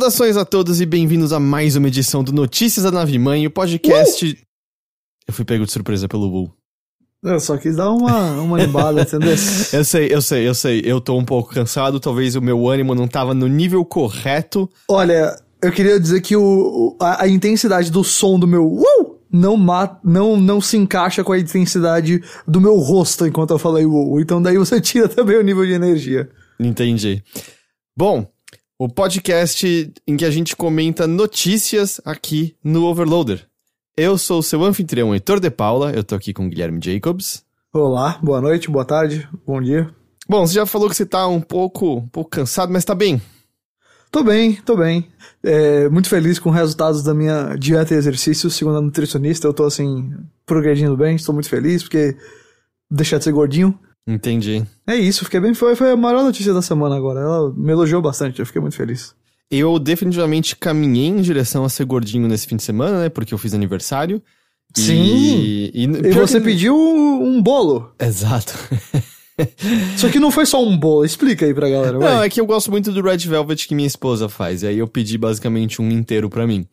Saudações a todos e bem-vindos a mais uma edição do Notícias da Nave Mãe, o podcast. Uh! Eu fui pego de surpresa pelo Bull. Eu só quis dar uma, uma embada, entendeu? eu sei, eu sei, eu sei. Eu tô um pouco cansado, talvez o meu ânimo não tava no nível correto. Olha, eu queria dizer que o, a, a intensidade do som do meu uh! não, não, não se encaixa com a intensidade do meu rosto enquanto eu falei uh! Então daí você tira também o nível de energia. Entendi. Bom, o podcast em que a gente comenta notícias aqui no Overloader. Eu sou o seu anfitrião Heitor de Paula, eu tô aqui com o Guilherme Jacobs. Olá, boa noite, boa tarde, bom dia. Bom, você já falou que você tá um pouco, um pouco cansado, mas tá bem? Tô bem, tô bem. É, muito feliz com os resultados da minha dieta e exercício, segundo a nutricionista. Eu tô assim, progredindo bem, estou muito feliz, porque deixar de ser gordinho. Entendi. É isso, fiquei bem. Foi, foi a maior notícia da semana agora. Ela me elogiou bastante, eu fiquei muito feliz. Eu definitivamente caminhei em direção a ser gordinho nesse fim de semana, né? Porque eu fiz aniversário. Sim! E, e, e você que... pediu um bolo. Exato. Só que não foi só um bolo, explica aí pra galera. Vai. Não, é que eu gosto muito do Red Velvet que minha esposa faz, e aí eu pedi basicamente um inteiro pra mim.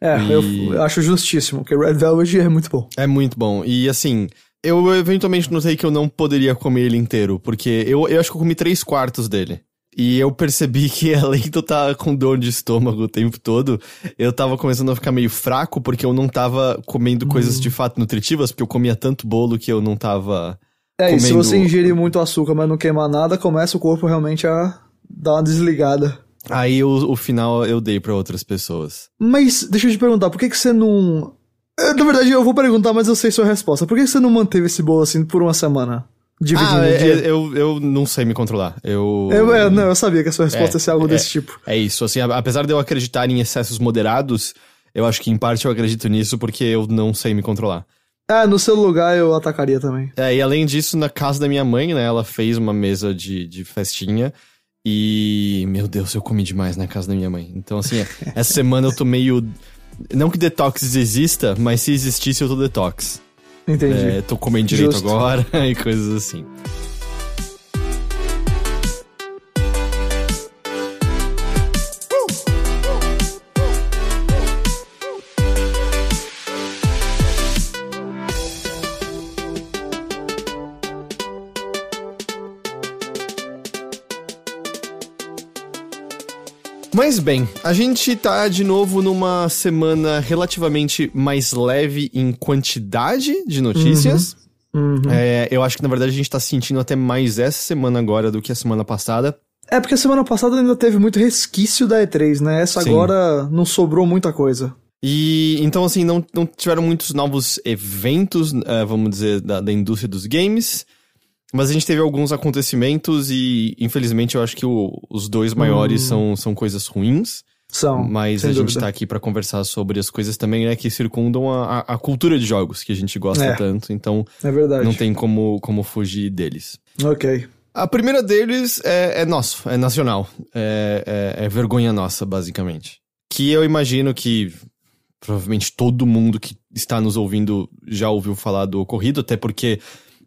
É, e... eu acho justíssimo, porque Red Velvet é muito bom. É muito bom. E assim, eu eventualmente notei que eu não poderia comer ele inteiro, porque eu, eu acho que eu comi três quartos dele. E eu percebi que além de eu estar com dor de estômago o tempo todo, eu tava começando a ficar meio fraco porque eu não tava comendo hum. coisas de fato nutritivas, porque eu comia tanto bolo que eu não tava. É, comendo... e se você ingerir muito açúcar, mas não queimar nada, começa o corpo realmente a dar uma desligada. Aí o, o final eu dei para outras pessoas. Mas deixa eu te perguntar, por que, que você não. Na verdade, eu vou perguntar, mas eu sei sua resposta. Por que você não manteve esse bolo assim por uma semana? Dividindo ah, é, eu, eu não sei me controlar. Eu, eu, é, não, eu sabia que a sua resposta é, ia ser algo é, desse tipo. É isso, assim, apesar de eu acreditar em excessos moderados, eu acho que em parte eu acredito nisso porque eu não sei me controlar. Ah, no seu lugar eu atacaria também. É, e além disso, na casa da minha mãe, né, ela fez uma mesa de, de festinha e, meu Deus, eu comi demais na casa da minha mãe. Então, assim, essa semana eu tô meio... Não que detox exista, mas se existisse eu tô detox. Entendi. É, tô comendo direito Justo. agora e coisas assim. Mas bem, a gente tá de novo numa semana relativamente mais leve em quantidade de notícias. Uhum. Uhum. É, eu acho que na verdade a gente tá sentindo até mais essa semana agora do que a semana passada. É porque a semana passada ainda teve muito resquício da E3, né? Essa Sim. agora não sobrou muita coisa. E então, assim, não, não tiveram muitos novos eventos, uh, vamos dizer, da, da indústria dos games. Mas a gente teve alguns acontecimentos e, infelizmente, eu acho que o, os dois maiores hum. são, são coisas ruins. São. Mas a dúvida. gente tá aqui para conversar sobre as coisas também, né, que circundam a, a, cultura de jogos, que a gente gosta é. tanto. Então, é verdade. não tem como, como fugir deles. Ok. A primeira deles é, é nosso, é nacional. É, é, é vergonha nossa, basicamente. Que eu imagino que provavelmente todo mundo que está nos ouvindo já ouviu falar do ocorrido, até porque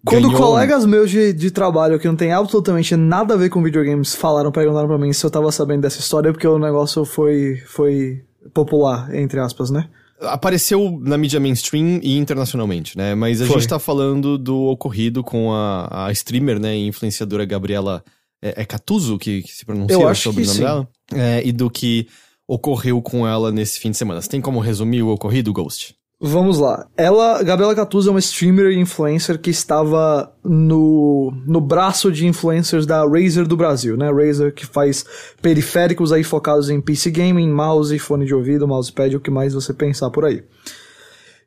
quando ganhou... colegas meus de, de trabalho que não tem absolutamente nada a ver com videogames falaram, perguntaram pra mim se eu tava sabendo dessa história, porque o negócio foi, foi popular, entre aspas, né? Apareceu na mídia mainstream e internacionalmente, né? Mas a foi. gente tá falando do ocorrido com a, a streamer, né, e influenciadora Gabriela é, é Catuso que, que se pronuncia eu acho sobre o nome dela? É, e do que ocorreu com ela nesse fim de semana. Você tem como resumir o ocorrido, Ghost? Vamos lá. Ela, Gabriela Catuzzo é uma streamer e influencer que estava no, no braço de influencers da Razer do Brasil, né? Razer que faz periféricos aí focados em PC gaming, mouse, fone de ouvido, mousepad, o que mais você pensar por aí.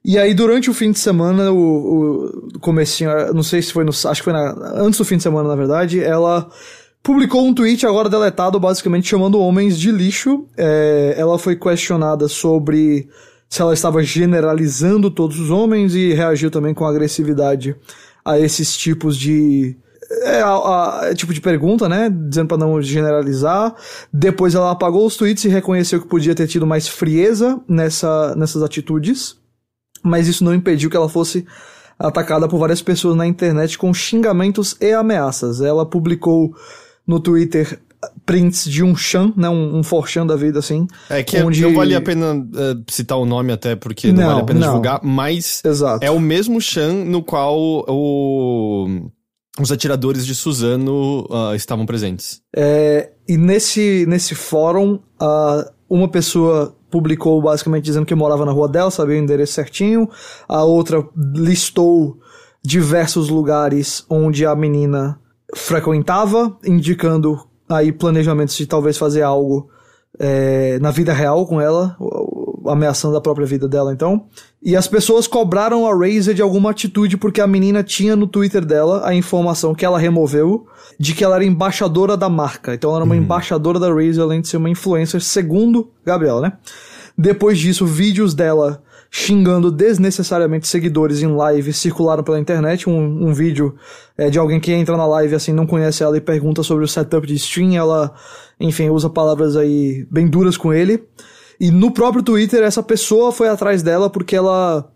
E aí, durante o fim de semana, o, o comecinho, não sei se foi no, acho que foi na, antes do fim de semana, na verdade, ela publicou um tweet agora deletado, basicamente chamando homens de lixo. É, ela foi questionada sobre se ela estava generalizando todos os homens e reagiu também com agressividade a esses tipos de é, a, a, tipo de pergunta, né? Dizendo para não generalizar. Depois ela apagou os tweets e reconheceu que podia ter tido mais frieza nessa, nessas atitudes, mas isso não impediu que ela fosse atacada por várias pessoas na internet com xingamentos e ameaças. Ela publicou no Twitter prints de um Chan, né? Um, um Forchan da vida, assim. É que onde... não vale a pena uh, citar o nome até, porque não, não vale a pena não. divulgar, mas Exato. é o mesmo Chan no qual o os atiradores de Suzano uh, estavam presentes. É, e nesse, nesse fórum, uh, uma pessoa publicou basicamente dizendo que morava na rua dela, sabia o endereço certinho, a outra listou diversos lugares onde a menina frequentava, indicando aí planejamentos de talvez fazer algo é, na vida real com ela, ameaçando a própria vida dela, então. E as pessoas cobraram a Razer de alguma atitude porque a menina tinha no Twitter dela a informação que ela removeu de que ela era embaixadora da marca. Então ela era uma uhum. embaixadora da Razer, além de ser uma influencer, segundo Gabriela, né? Depois disso, vídeos dela xingando desnecessariamente seguidores em live circularam pela internet. Um, um vídeo é, de alguém que entra na live assim, não conhece ela e pergunta sobre o setup de stream. Ela, enfim, usa palavras aí bem duras com ele. E no próprio Twitter, essa pessoa foi atrás dela porque ela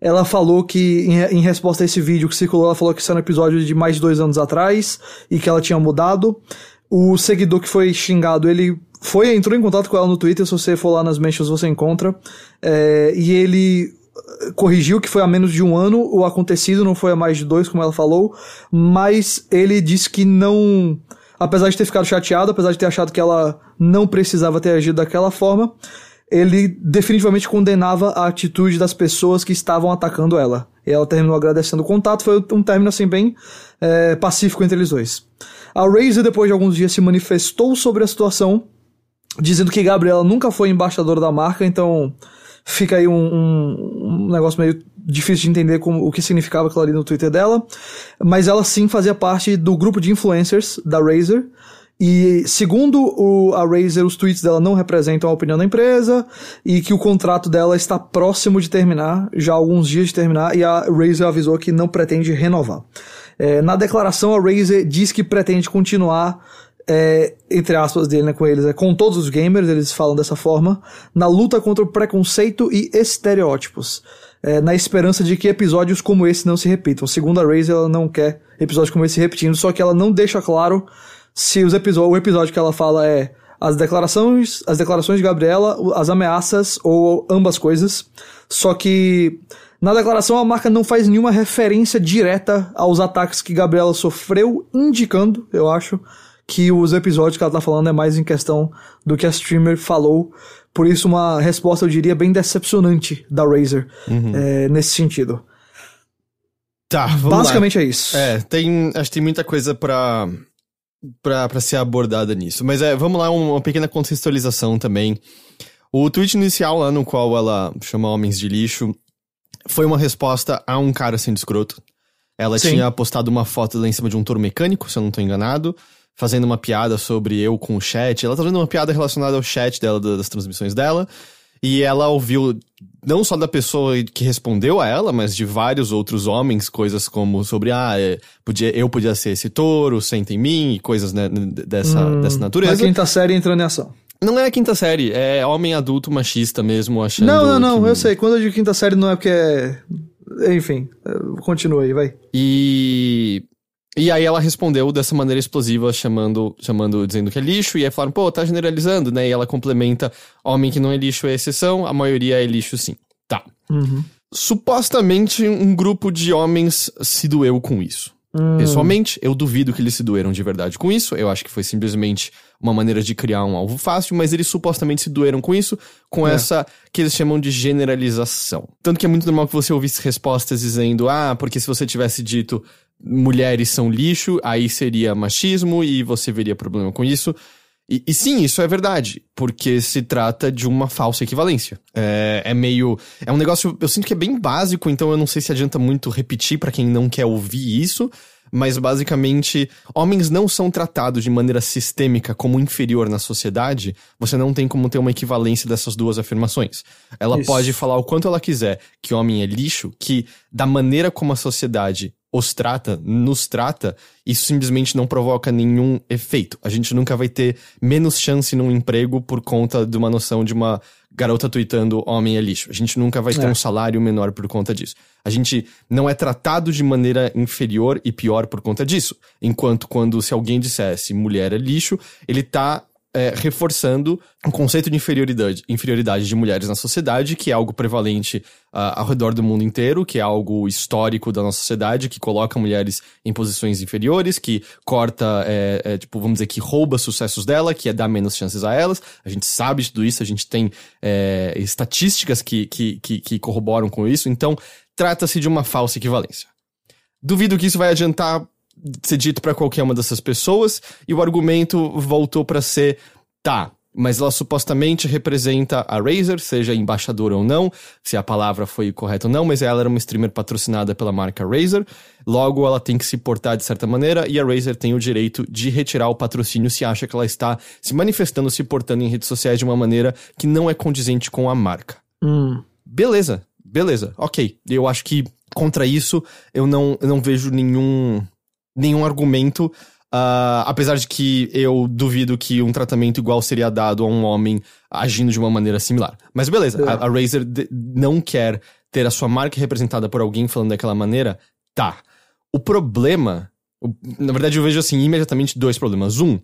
ela falou que, em, resposta a esse vídeo que circulou, ela falou que isso era um episódio de mais de dois anos atrás e que ela tinha mudado. O seguidor que foi xingado, ele foi, entrou em contato com ela no Twitter, se você for lá nas mentions você encontra. É, e ele corrigiu que foi há menos de um ano o acontecido, não foi há mais de dois, como ela falou, mas ele disse que não. Apesar de ter ficado chateado, apesar de ter achado que ela não precisava ter agido daquela forma, ele definitivamente condenava a atitude das pessoas que estavam atacando ela. E ela terminou agradecendo o contato, foi um término assim bem é, pacífico entre eles dois. A Razer, depois de alguns dias, se manifestou sobre a situação dizendo que Gabriela nunca foi embaixadora da marca, então fica aí um, um, um, negócio meio difícil de entender como, o que significava aquilo ali no Twitter dela. Mas ela sim fazia parte do grupo de influencers da Razer. E segundo o, a Razer, os tweets dela não representam a opinião da empresa e que o contrato dela está próximo de terminar, já há alguns dias de terminar, e a Razer avisou que não pretende renovar. É, na declaração, a Razer diz que pretende continuar é, entre aspas dele, né, com eles, é com todos os gamers, eles falam dessa forma, na luta contra o preconceito e estereótipos. É, na esperança de que episódios como esse não se repitam. Segundo a Raze, ela não quer episódios como esse se repetindo, só que ela não deixa claro se os episódios, o episódio que ela fala é as declarações, as declarações de Gabriela, as ameaças ou ambas coisas. Só que na declaração a marca não faz nenhuma referência direta aos ataques que Gabriela sofreu, indicando, eu acho, que os episódios que ela tá falando é mais em questão do que a streamer falou. Por isso, uma resposta, eu diria, bem decepcionante da Razer uhum. é, nesse sentido. Tá, vamos Basicamente lá. é isso. É, tem, acho que tem muita coisa pra, pra, pra ser abordada nisso. Mas é, vamos lá, uma pequena contextualização também. O tweet inicial lá no qual ela chama homens de lixo foi uma resposta a um cara sendo escroto. Ela Sim. tinha postado uma foto lá em cima de um touro mecânico, se eu não tô enganado fazendo uma piada sobre eu com o chat. Ela tá fazendo uma piada relacionada ao chat dela, das transmissões dela. E ela ouviu não só da pessoa que respondeu a ela, mas de vários outros homens, coisas como sobre, ah, é, podia, eu podia ser esse touro, senta em mim, e coisas né, dessa, hum, dessa natureza. A quinta série entrando em ação. Não é a quinta série, é homem adulto machista mesmo, achando. Não, não, não, que... eu sei. Quando eu digo quinta série não é porque é. Enfim, continua aí, vai. E e aí ela respondeu dessa maneira explosiva, chamando, chamando, dizendo que é lixo, e aí falaram, pô, tá generalizando, né? E ela complementa, homem que não é lixo é exceção, a maioria é lixo sim. Tá. Uhum. Supostamente um grupo de homens se doeu com isso. Hum. Pessoalmente, eu duvido que eles se doeram de verdade com isso. Eu acho que foi simplesmente uma maneira de criar um alvo fácil, mas eles supostamente se doeram com isso, com é. essa que eles chamam de generalização. Tanto que é muito normal que você ouvisse respostas dizendo: ah, porque se você tivesse dito mulheres são lixo, aí seria machismo e você veria problema com isso. E, e, sim, isso é verdade, porque se trata de uma falsa equivalência. É, é, meio. É um negócio, eu sinto que é bem básico, então eu não sei se adianta muito repetir para quem não quer ouvir isso. Mas basicamente, homens não são tratados de maneira sistêmica como inferior na sociedade. Você não tem como ter uma equivalência dessas duas afirmações. Ela isso. pode falar o quanto ela quiser que homem é lixo, que da maneira como a sociedade os trata, nos trata, isso simplesmente não provoca nenhum efeito. A gente nunca vai ter menos chance num emprego por conta de uma noção de uma garota tweetando homem é lixo. A gente nunca vai ter é. um salário menor por conta disso. A gente não é tratado de maneira inferior e pior por conta disso. Enquanto quando se alguém dissesse mulher é lixo, ele tá é, reforçando o conceito de inferioridade, inferioridade de mulheres na sociedade, que é algo prevalente uh, ao redor do mundo inteiro, que é algo histórico da nossa sociedade, que coloca mulheres em posições inferiores, que corta, é, é, tipo, vamos dizer, que rouba sucessos dela, que é dar menos chances a elas. A gente sabe de tudo isso, a gente tem é, estatísticas que, que, que, que corroboram com isso, então trata-se de uma falsa equivalência. Duvido que isso vai adiantar ser dito para qualquer uma dessas pessoas, e o argumento voltou para ser: tá, mas ela supostamente representa a Razer, seja embaixadora ou não, se a palavra foi correta ou não, mas ela era uma streamer patrocinada pela marca Razer, logo ela tem que se portar de certa maneira e a Razer tem o direito de retirar o patrocínio se acha que ela está se manifestando, se portando em redes sociais de uma maneira que não é condizente com a marca. Hum. Beleza, beleza, ok. Eu acho que contra isso eu não, eu não vejo nenhum nenhum argumento. Uh, apesar de que eu duvido que um tratamento igual seria dado a um homem agindo de uma maneira similar. Mas beleza, é. a, a Razer não quer ter a sua marca representada por alguém falando daquela maneira. Tá. O problema. O, na verdade, eu vejo assim imediatamente dois problemas. Um,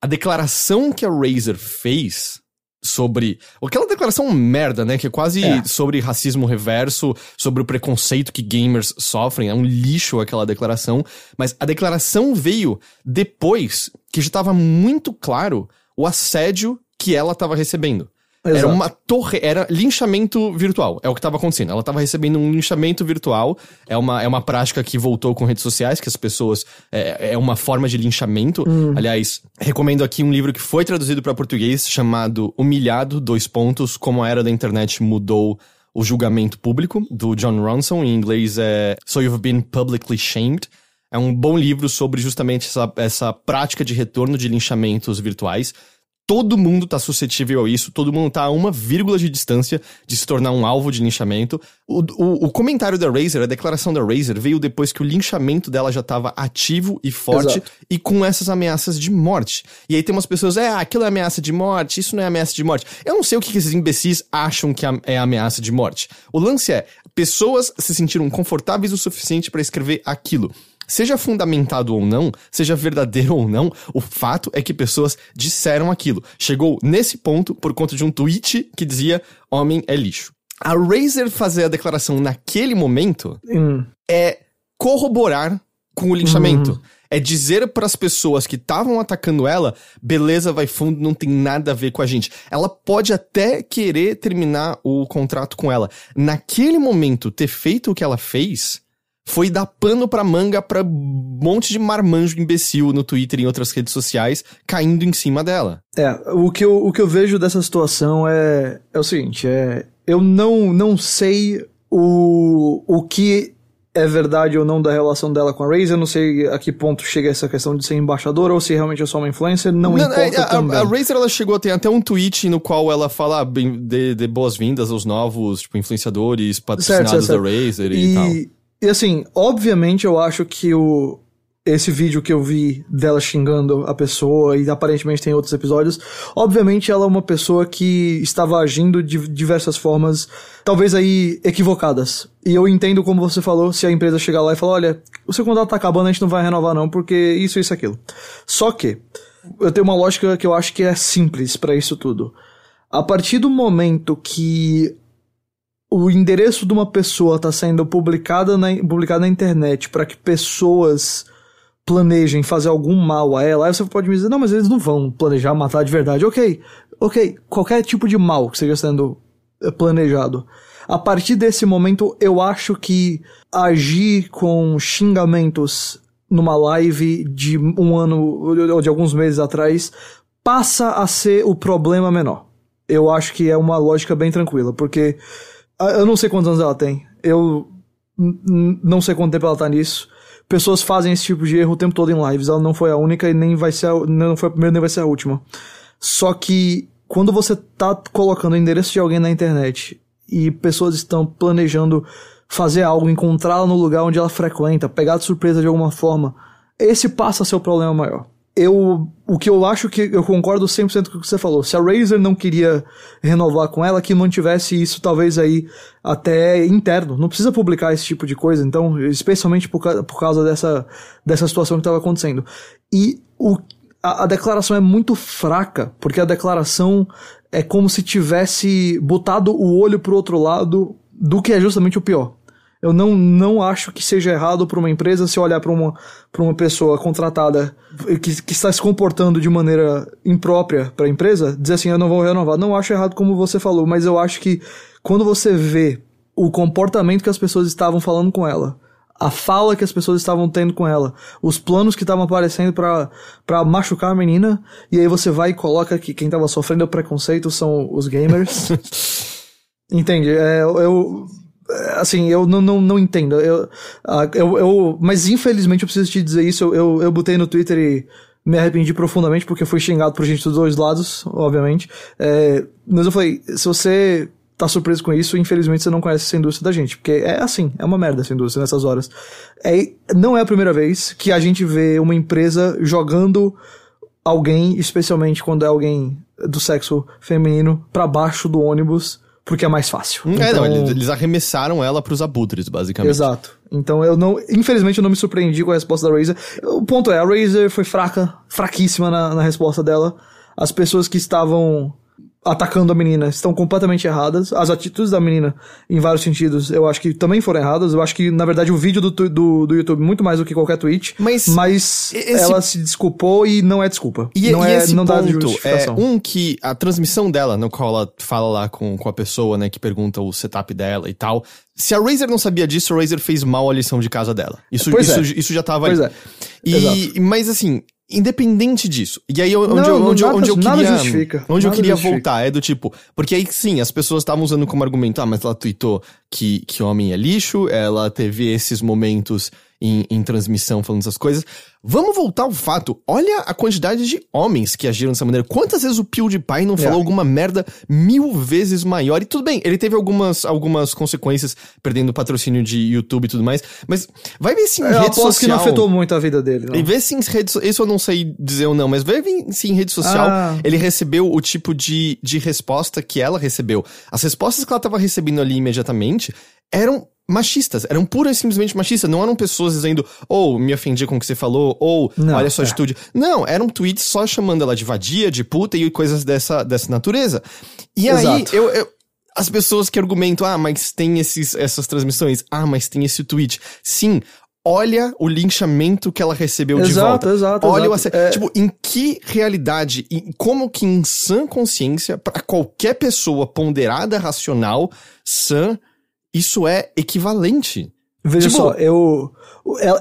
a declaração que a Razer fez sobre. Aquela declaração merda, né? Que é quase é. sobre racismo reverso, sobre o preconceito que gamers sofrem. É um lixo aquela declaração. Mas a declaração veio depois que já estava muito claro o assédio que ela estava recebendo. Exato. Era uma torre, era linchamento virtual, é o que estava acontecendo. Ela estava recebendo um linchamento virtual, é uma, é uma prática que voltou com redes sociais, que as pessoas. É, é uma forma de linchamento. Hum. Aliás, recomendo aqui um livro que foi traduzido para português, chamado Humilhado, dois pontos, como a era da internet mudou o julgamento público, do John Ronson, em inglês é So You've Been Publicly Shamed. É um bom livro sobre justamente essa, essa prática de retorno de linchamentos virtuais todo mundo tá suscetível a isso, todo mundo tá a uma vírgula de distância de se tornar um alvo de linchamento. O, o, o comentário da Razer, a declaração da Razer, veio depois que o linchamento dela já tava ativo e forte Exato. e com essas ameaças de morte. E aí tem umas pessoas, é, aquilo é ameaça de morte, isso não é ameaça de morte. Eu não sei o que, que esses imbecis acham que é ameaça de morte. O lance é, pessoas se sentiram confortáveis o suficiente para escrever aquilo. Seja fundamentado ou não, seja verdadeiro ou não, o fato é que pessoas disseram aquilo. Chegou nesse ponto por conta de um tweet que dizia: homem é lixo. A Razer fazer a declaração naquele momento hum. é corroborar com o linchamento. Hum. É dizer para as pessoas que estavam atacando ela, beleza, vai fundo, não tem nada a ver com a gente. Ela pode até querer terminar o contrato com ela. Naquele momento, ter feito o que ela fez foi dar pano pra manga pra um monte de marmanjo imbecil no Twitter e em outras redes sociais caindo em cima dela. É, o que eu, o que eu vejo dessa situação é, é o seguinte, é, eu não, não sei o, o que é verdade ou não da relação dela com a Razer, não sei a que ponto chega essa questão de ser embaixadora ou se realmente é só uma influencer, não, não importa é, a, também. A, a Razer, ela chegou a ter até um tweet no qual ela fala de, de boas-vindas aos novos, tipo, influenciadores patrocinados certo, certo, certo. da Razer e, e tal. E assim, obviamente eu acho que o esse vídeo que eu vi dela xingando a pessoa e aparentemente tem outros episódios, obviamente ela é uma pessoa que estava agindo de diversas formas, talvez aí equivocadas. E eu entendo como você falou, se a empresa chegar lá e falar, olha, o seu contrato tá acabando, a gente não vai renovar não, porque isso, isso, aquilo. Só que eu tenho uma lógica que eu acho que é simples para isso tudo. A partir do momento que o endereço de uma pessoa está sendo publicado na, publicado na internet para que pessoas planejem fazer algum mal a ela, aí você pode me dizer, não, mas eles não vão planejar matar de verdade. Ok, ok, qualquer tipo de mal que esteja sendo eh, planejado. A partir desse momento, eu acho que agir com xingamentos numa live de um ano ou de alguns meses atrás passa a ser o problema menor. Eu acho que é uma lógica bem tranquila, porque eu não sei quantos anos ela tem. Eu não sei quanto tempo ela tá nisso. Pessoas fazem esse tipo de erro o tempo todo em lives. Ela não foi a única e nem vai ser a, não foi a primeira nem vai ser a última. Só que quando você tá colocando o endereço de alguém na internet e pessoas estão planejando fazer algo, encontrá-la no lugar onde ela frequenta, pegar de surpresa de alguma forma, esse passa a ser o problema maior. Eu, o que eu acho que eu concordo 100% com o que você falou. Se a Razer não queria renovar com ela, que mantivesse isso talvez aí até interno. Não precisa publicar esse tipo de coisa, então, especialmente por, por causa dessa, dessa situação que estava acontecendo. E o, a, a declaração é muito fraca, porque a declaração é como se tivesse botado o olho pro outro lado do que é justamente o pior. Eu não, não acho que seja errado para uma empresa se olhar para uma, uma pessoa contratada que, que está se comportando de maneira imprópria para a empresa, dizer assim, eu não vou renovar. Não acho errado como você falou, mas eu acho que quando você vê o comportamento que as pessoas estavam falando com ela, a fala que as pessoas estavam tendo com ela, os planos que estavam aparecendo para machucar a menina, e aí você vai e coloca que quem estava sofrendo o preconceito são os gamers. Entende? É, eu, assim, eu não, não, não entendo. Eu, eu, eu, mas infelizmente eu preciso te dizer isso. Eu, eu, eu botei no Twitter e me arrependi profundamente porque fui xingado por gente dos dois lados, obviamente. É, mas eu falei, se você tá surpreso com isso, infelizmente você não conhece essa indústria da gente. Porque é assim, é uma merda essa indústria nessas horas. É, não é a primeira vez que a gente vê uma empresa jogando alguém, especialmente quando é alguém do sexo feminino, para baixo do ônibus porque é mais fácil. É, então... não, eles, arremessaram ela pros abutres, basicamente. Exato. Então eu não. Infelizmente eu não me surpreendi com a resposta da Razer. O ponto é, a Razer foi fraca, fraquíssima na, na resposta dela. As pessoas que estavam atacando a menina estão completamente erradas. As atitudes da menina, em vários sentidos, eu acho que também foram erradas. Eu acho que, na verdade, o vídeo do, do, do YouTube, muito mais do que qualquer tweet. Mas, mas esse... ela se desculpou e não é desculpa. E, não e é, esse não ponto é um que a transmissão dela, no qual ela fala lá com, com a pessoa, né, que pergunta o setup dela e tal. Se a Razer não sabia disso, a Razer fez mal a lição de casa dela. Isso, isso, é. isso já tava pois. É. E, mas assim, independente disso. E aí onde, não, eu, onde, nada, onde eu queria, justifica, onde eu queria voltar é do tipo, porque aí sim, as pessoas estavam usando como argumento, ah, mas ela tweetou que que homem é lixo, ela teve esses momentos em, em transmissão falando essas coisas. Vamos voltar ao fato. Olha a quantidade de homens que agiram dessa maneira. Quantas vezes o PewDiePie não falou é. alguma merda mil vezes maior? E tudo bem, ele teve algumas, algumas consequências, perdendo o patrocínio de YouTube e tudo mais. Mas vai ver se em eu rede social... que não afetou muito a vida dele. Não. E vê se em rede Isso eu não sei dizer ou não, mas vai ver se em rede social ah. ele recebeu o tipo de, de resposta que ela recebeu. As respostas que ela tava recebendo ali imediatamente eram machistas, eram pura e simplesmente machistas, não eram pessoas dizendo, ou oh, me ofendi com o que você falou, ou não, olha sua é. atitude. Não, eram tweets só chamando ela de vadia, de puta e coisas dessa, dessa natureza. E Exato. aí, eu, eu, as pessoas que argumentam, ah, mas tem esses, essas transmissões, ah, mas tem esse tweet. Sim, olha o linchamento que ela recebeu exato, de volta. Exato, olha exato. O, é... Tipo, em que realidade, em, como que em sã consciência, para qualquer pessoa ponderada, racional, sã, isso é equivalente. Veja tipo, só, eu.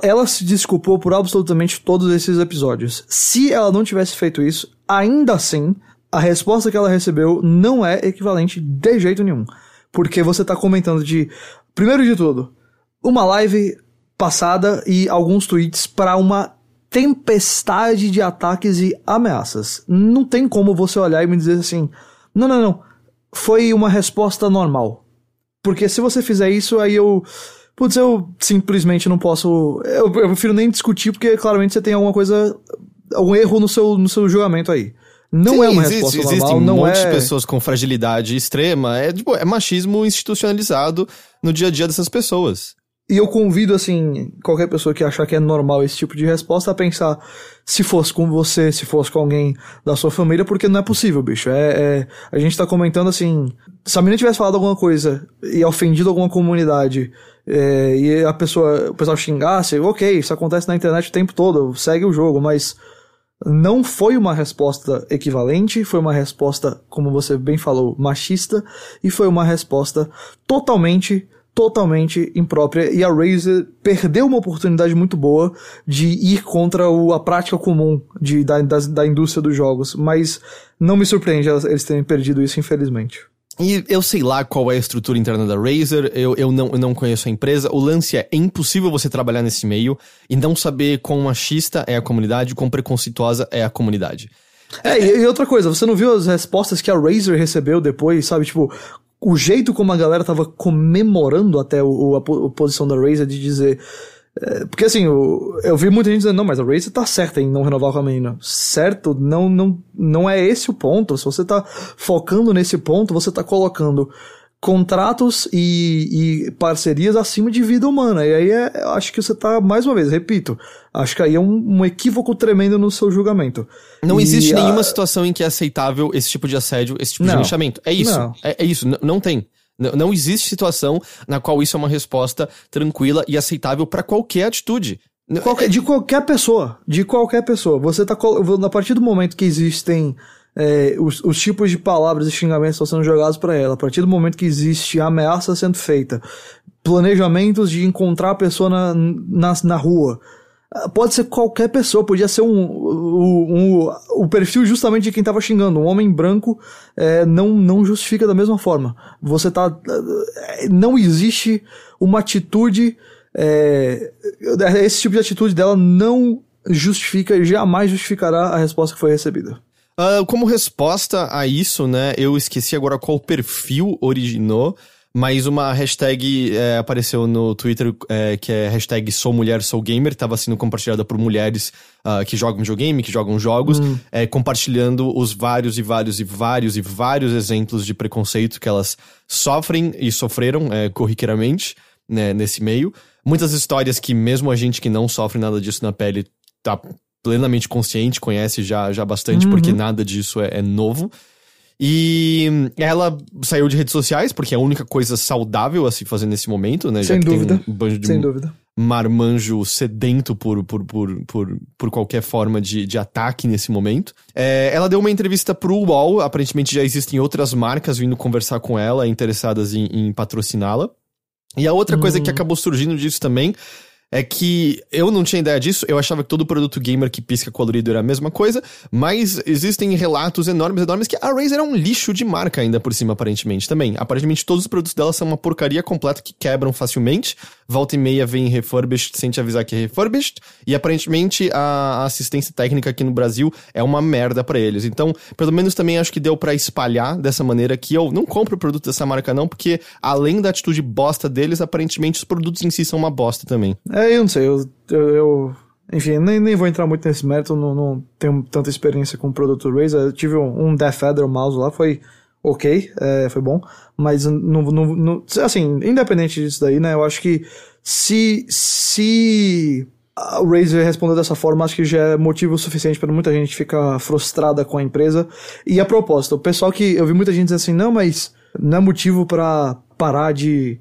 Ela, se desculpou por absolutamente todos esses episódios. Se ela não tivesse feito isso, ainda assim, a resposta que ela recebeu não é equivalente de jeito nenhum. Porque você tá comentando de. Primeiro de tudo, uma live passada e alguns tweets para uma tempestade de ataques e ameaças. Não tem como você olhar e me dizer assim: não, não, não. Foi uma resposta normal. Porque se você fizer isso, aí eu. Putz, eu simplesmente não posso. Eu, eu prefiro nem discutir, porque claramente você tem alguma coisa. algum erro no seu, no seu julgamento aí. Não Sim, é uma resposta existe, normal, Existem não um monte é... de pessoas com fragilidade extrema. É, tipo, é machismo institucionalizado no dia a dia dessas pessoas. E eu convido, assim, qualquer pessoa que achar que é normal esse tipo de resposta a pensar se fosse com você, se fosse com alguém da sua família, porque não é possível, bicho. É, é a gente tá comentando assim, se a menina tivesse falado alguma coisa e ofendido alguma comunidade, é, e a pessoa, o pessoal xingasse, ok, isso acontece na internet o tempo todo, segue o jogo, mas não foi uma resposta equivalente, foi uma resposta, como você bem falou, machista, e foi uma resposta totalmente totalmente imprópria e a Razer perdeu uma oportunidade muito boa de ir contra o, a prática comum de, da, da, da indústria dos jogos, mas não me surpreende eles terem perdido isso, infelizmente. E eu sei lá qual é a estrutura interna da Razer, eu, eu, não, eu não conheço a empresa. O lance é, é impossível você trabalhar nesse meio e não saber quão machista é a comunidade, quão preconceituosa é a comunidade. É, e, e outra coisa, você não viu as respostas que a Razer recebeu depois, sabe? Tipo, o jeito como a galera tava comemorando até o, a, a posição da Razer de dizer. É, porque assim, eu, eu vi muita gente dizendo, não, mas a Razer tá certa em não renovar a menina. Certo? Não, não, não é esse o ponto. Se você tá focando nesse ponto, você tá colocando contratos e, e, parcerias acima de vida humana. E aí é, acho que você tá, mais uma vez, repito, acho que aí é um, um equívoco tremendo no seu julgamento. Não e existe a... nenhuma situação em que é aceitável esse tipo de assédio, esse tipo não, de linchamento. É isso. Não. É, é isso. N não tem. N não existe situação na qual isso é uma resposta tranquila e aceitável para qualquer atitude. Qualquer, de qualquer pessoa. De qualquer pessoa. Você tá. A partir do momento que existem é, os, os, tipos de palavras e xingamentos estão sendo jogados para ela. A partir do momento que existe ameaça sendo feita, planejamentos de encontrar a pessoa na, na, na rua. Ah, pode ser qualquer pessoa, podia ser um, um, um o perfil justamente de quem estava xingando. Um homem branco é, não, não justifica da mesma forma. Você tá. É, não existe uma atitude. É, esse tipo de atitude dela não justifica e jamais justificará a resposta que foi recebida. Uh, como resposta a isso, né, eu esqueci agora qual perfil originou, mas uma hashtag é, apareceu no Twitter é, que é hashtag sou mulher, sou gamer, estava sendo compartilhada por mulheres uh, que jogam videogame, que jogam jogos, hum. é, compartilhando os vários e vários e vários e vários exemplos de preconceito que elas sofrem e sofreram corriqueiramente né, nesse meio. Muitas histórias que mesmo a gente que não sofre nada disso na pele tá plenamente consciente, conhece já, já bastante, uhum. porque nada disso é, é, novo. E ela saiu de redes sociais, porque é a única coisa saudável a se fazer nesse momento, né? Sem dúvida. um banjo de Sem dúvida. marmanjo sedento por, por, por, por, por qualquer forma de, de ataque nesse momento. É, ela deu uma entrevista pro UOL, aparentemente já existem outras marcas vindo conversar com ela, interessadas em, em patrociná-la. E a outra coisa que hum. acabou surgindo disso também é que eu não tinha ideia disso, eu achava que todo produto gamer que pisca colorido era a mesma coisa, mas existem relatos enormes, enormes que a Razer é um lixo de marca ainda por cima, aparentemente, também. Aparentemente todos os produtos dela são uma porcaria completa que quebram facilmente, volta e meia vem refurbished sem te avisar que é refurbished, e aparentemente a assistência técnica aqui no Brasil é uma merda para eles. Então, pelo menos também acho que deu para espalhar dessa maneira que eu não compro produto dessa marca não, porque além da atitude bosta deles, aparentemente os produtos em si são uma bosta também. É, eu não sei, eu, eu, eu enfim, nem, nem vou entrar muito nesse mérito, não, não tenho tanta experiência com o produto Razer. Eu tive um, um Death Adder mouse lá, foi ok, é, foi bom, mas assim, independente disso daí, né, eu acho que se, se a Razer responder dessa forma, acho que já é motivo suficiente para muita gente ficar frustrada com a empresa. E a propósito, o pessoal que, eu vi muita gente dizer assim, não, mas não é motivo para parar de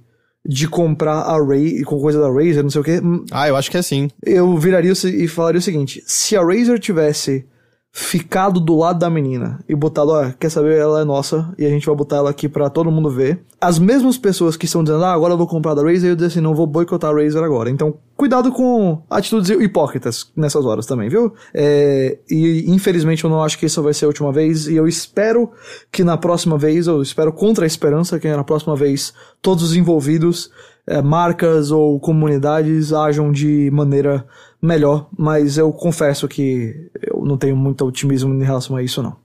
de comprar a Ray com coisa da Razer, não sei o que. Ah, eu acho que é sim. Eu viraria e falaria o seguinte: se a Razer tivesse ficado do lado da menina e botado, ó, quer saber, ela é nossa e a gente vai botar ela aqui para todo mundo ver. As mesmas pessoas que estão dizendo, ah, agora eu vou comprar da Razer, eu dizer assim, não vou boicotar a Razer agora. Então, cuidado com atitudes hipócritas nessas horas também, viu? É, e infelizmente eu não acho que isso vai ser a última vez e eu espero que na próxima vez, eu espero contra a esperança que na próxima vez todos os envolvidos, é, marcas ou comunidades ajam de maneira melhor, mas eu confesso que eu não tenho muito otimismo em relação a isso, não.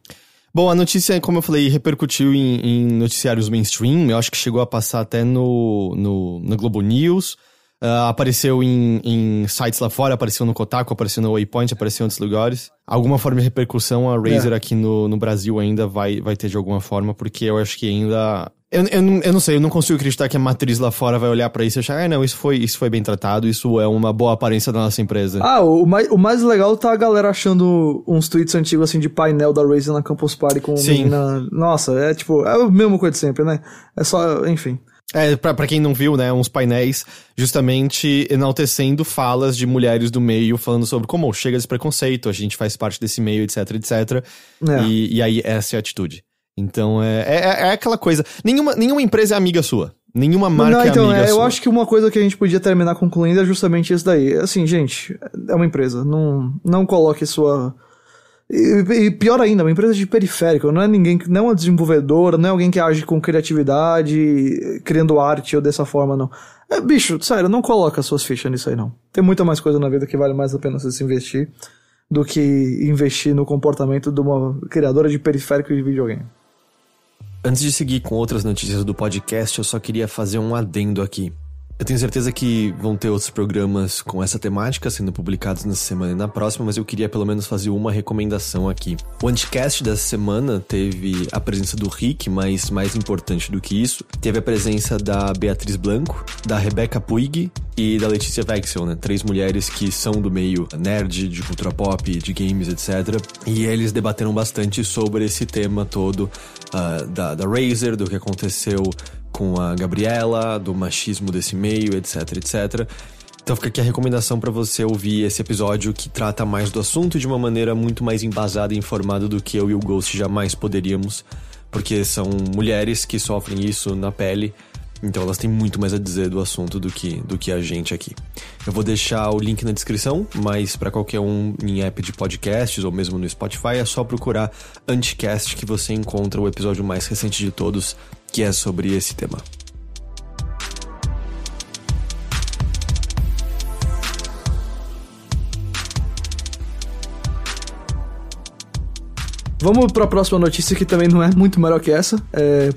Bom, a notícia, como eu falei, repercutiu em, em noticiários mainstream. Eu acho que chegou a passar até no, no, no Globo News. Uh, apareceu em, em, sites lá fora, apareceu no Kotaku, apareceu no Waypoint, apareceu em outros lugares. Alguma forma de repercussão a Razer é. aqui no, no Brasil ainda vai, vai ter de alguma forma, porque eu acho que ainda eu, eu, eu, não sei, eu não consigo acreditar que a matriz lá fora vai olhar para isso e achar, ah, não, isso foi, isso foi bem tratado, isso é uma boa aparência da nossa empresa. Ah, o mais, o mais legal tá a galera achando uns tweets antigos assim de painel da Razer na Campus Party com Sim. menina. Nossa, é tipo, é a mesma coisa de sempre, né? É só, enfim. É, pra, pra quem não viu, né, uns painéis justamente enaltecendo falas de mulheres do meio, falando sobre como chega desse preconceito, a gente faz parte desse meio, etc, etc. É. E, e aí essa é a atitude. Então é, é, é, aquela coisa. Nenhuma, nenhuma empresa é amiga sua. Nenhuma marca não, então, é amiga é, sua. Eu acho que uma coisa que a gente podia terminar concluindo é justamente isso daí. Assim, gente, é uma empresa. Não, não coloque sua. E, pior ainda, uma empresa de periférico, não é ninguém, não é uma desenvolvedora, não é alguém que age com criatividade, criando arte ou dessa forma, não. É, bicho, sério, não coloca suas fichas nisso aí, não. Tem muita mais coisa na vida que vale mais a pena você se investir do que investir no comportamento de uma criadora de periférico de videogame. Antes de seguir com outras notícias do podcast, eu só queria fazer um adendo aqui. Eu tenho certeza que vão ter outros programas com essa temática sendo publicados nessa semana e na próxima, mas eu queria pelo menos fazer uma recomendação aqui. O Anticast dessa semana teve a presença do Rick, mas mais importante do que isso, teve a presença da Beatriz Blanco, da Rebecca Puig e da Letícia Vexel, né? Três mulheres que são do meio nerd, de cultura pop, de games, etc. E eles debateram bastante sobre esse tema todo uh, da, da Razer, do que aconteceu com a Gabriela, do machismo desse meio, etc, etc. Então fica aqui a recomendação para você ouvir esse episódio que trata mais do assunto de uma maneira muito mais embasada e informada do que eu e o Ghost jamais poderíamos, porque são mulheres que sofrem isso na pele, então elas têm muito mais a dizer do assunto do que, do que a gente aqui. Eu vou deixar o link na descrição, mas para qualquer um em app de podcasts ou mesmo no Spotify é só procurar Anticast que você encontra o episódio mais recente de todos que é sobre esse tema. Vamos para a próxima notícia que também não é muito melhor que essa. É,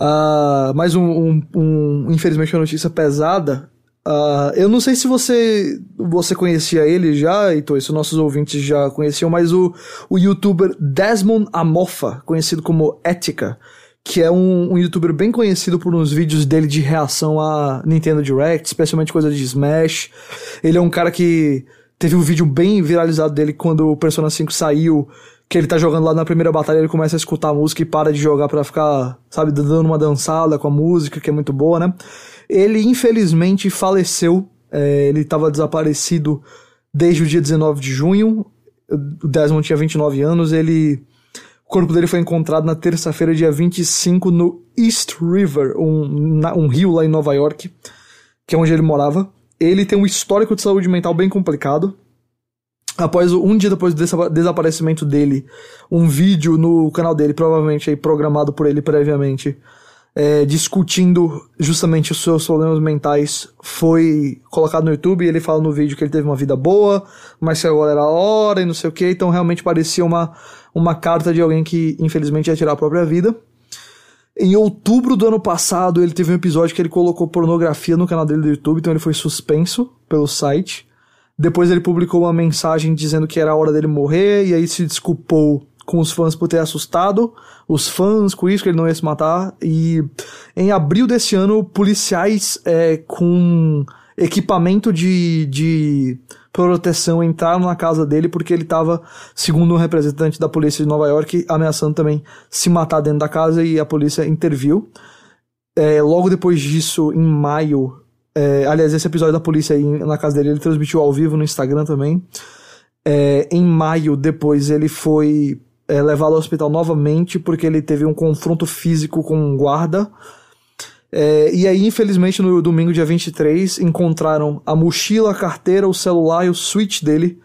uh, mais um, um, um, infelizmente, uma notícia pesada. Uh, eu não sei se você você conhecia ele já, então isso nossos ouvintes já conheciam, mas o, o youtuber Desmond Amofa, conhecido como Ética, que é um, um, youtuber bem conhecido por uns vídeos dele de reação a Nintendo Direct, especialmente coisa de Smash. Ele é um cara que teve um vídeo bem viralizado dele quando o Persona 5 saiu, que ele tá jogando lá na primeira batalha, ele começa a escutar a música e para de jogar para ficar, sabe, dando uma dançada com a música, que é muito boa, né? Ele infelizmente faleceu, é, ele tava desaparecido desde o dia 19 de junho. O Desmond tinha 29 anos, ele o corpo dele foi encontrado na terça-feira, dia 25, no East River, um, um rio lá em Nova York, que é onde ele morava. Ele tem um histórico de saúde mental bem complicado. Após um dia depois do desaparecimento dele, um vídeo no canal dele, provavelmente aí programado por ele previamente, é, discutindo justamente os seus problemas mentais, foi colocado no YouTube e ele fala no vídeo que ele teve uma vida boa, mas que agora era a hora e não sei o que, então realmente parecia uma uma carta de alguém que infelizmente ia tirar a própria vida. Em outubro do ano passado, ele teve um episódio que ele colocou pornografia no canal dele do YouTube, então ele foi suspenso pelo site. Depois ele publicou uma mensagem dizendo que era a hora dele morrer, e aí se desculpou com os fãs por ter assustado os fãs com isso, que ele não ia se matar. E em abril desse ano, policiais é, com equipamento de, de proteção entraram na casa dele porque ele estava, segundo um representante da polícia de Nova York, ameaçando também se matar dentro da casa e a polícia interviu. É, logo depois disso, em maio, é, aliás, esse episódio da polícia aí na casa dele, ele transmitiu ao vivo no Instagram também. É, em maio, depois, ele foi é, levado ao hospital novamente porque ele teve um confronto físico com um guarda. É, e aí, infelizmente, no domingo, dia 23, encontraram a mochila, a carteira, o celular e o switch dele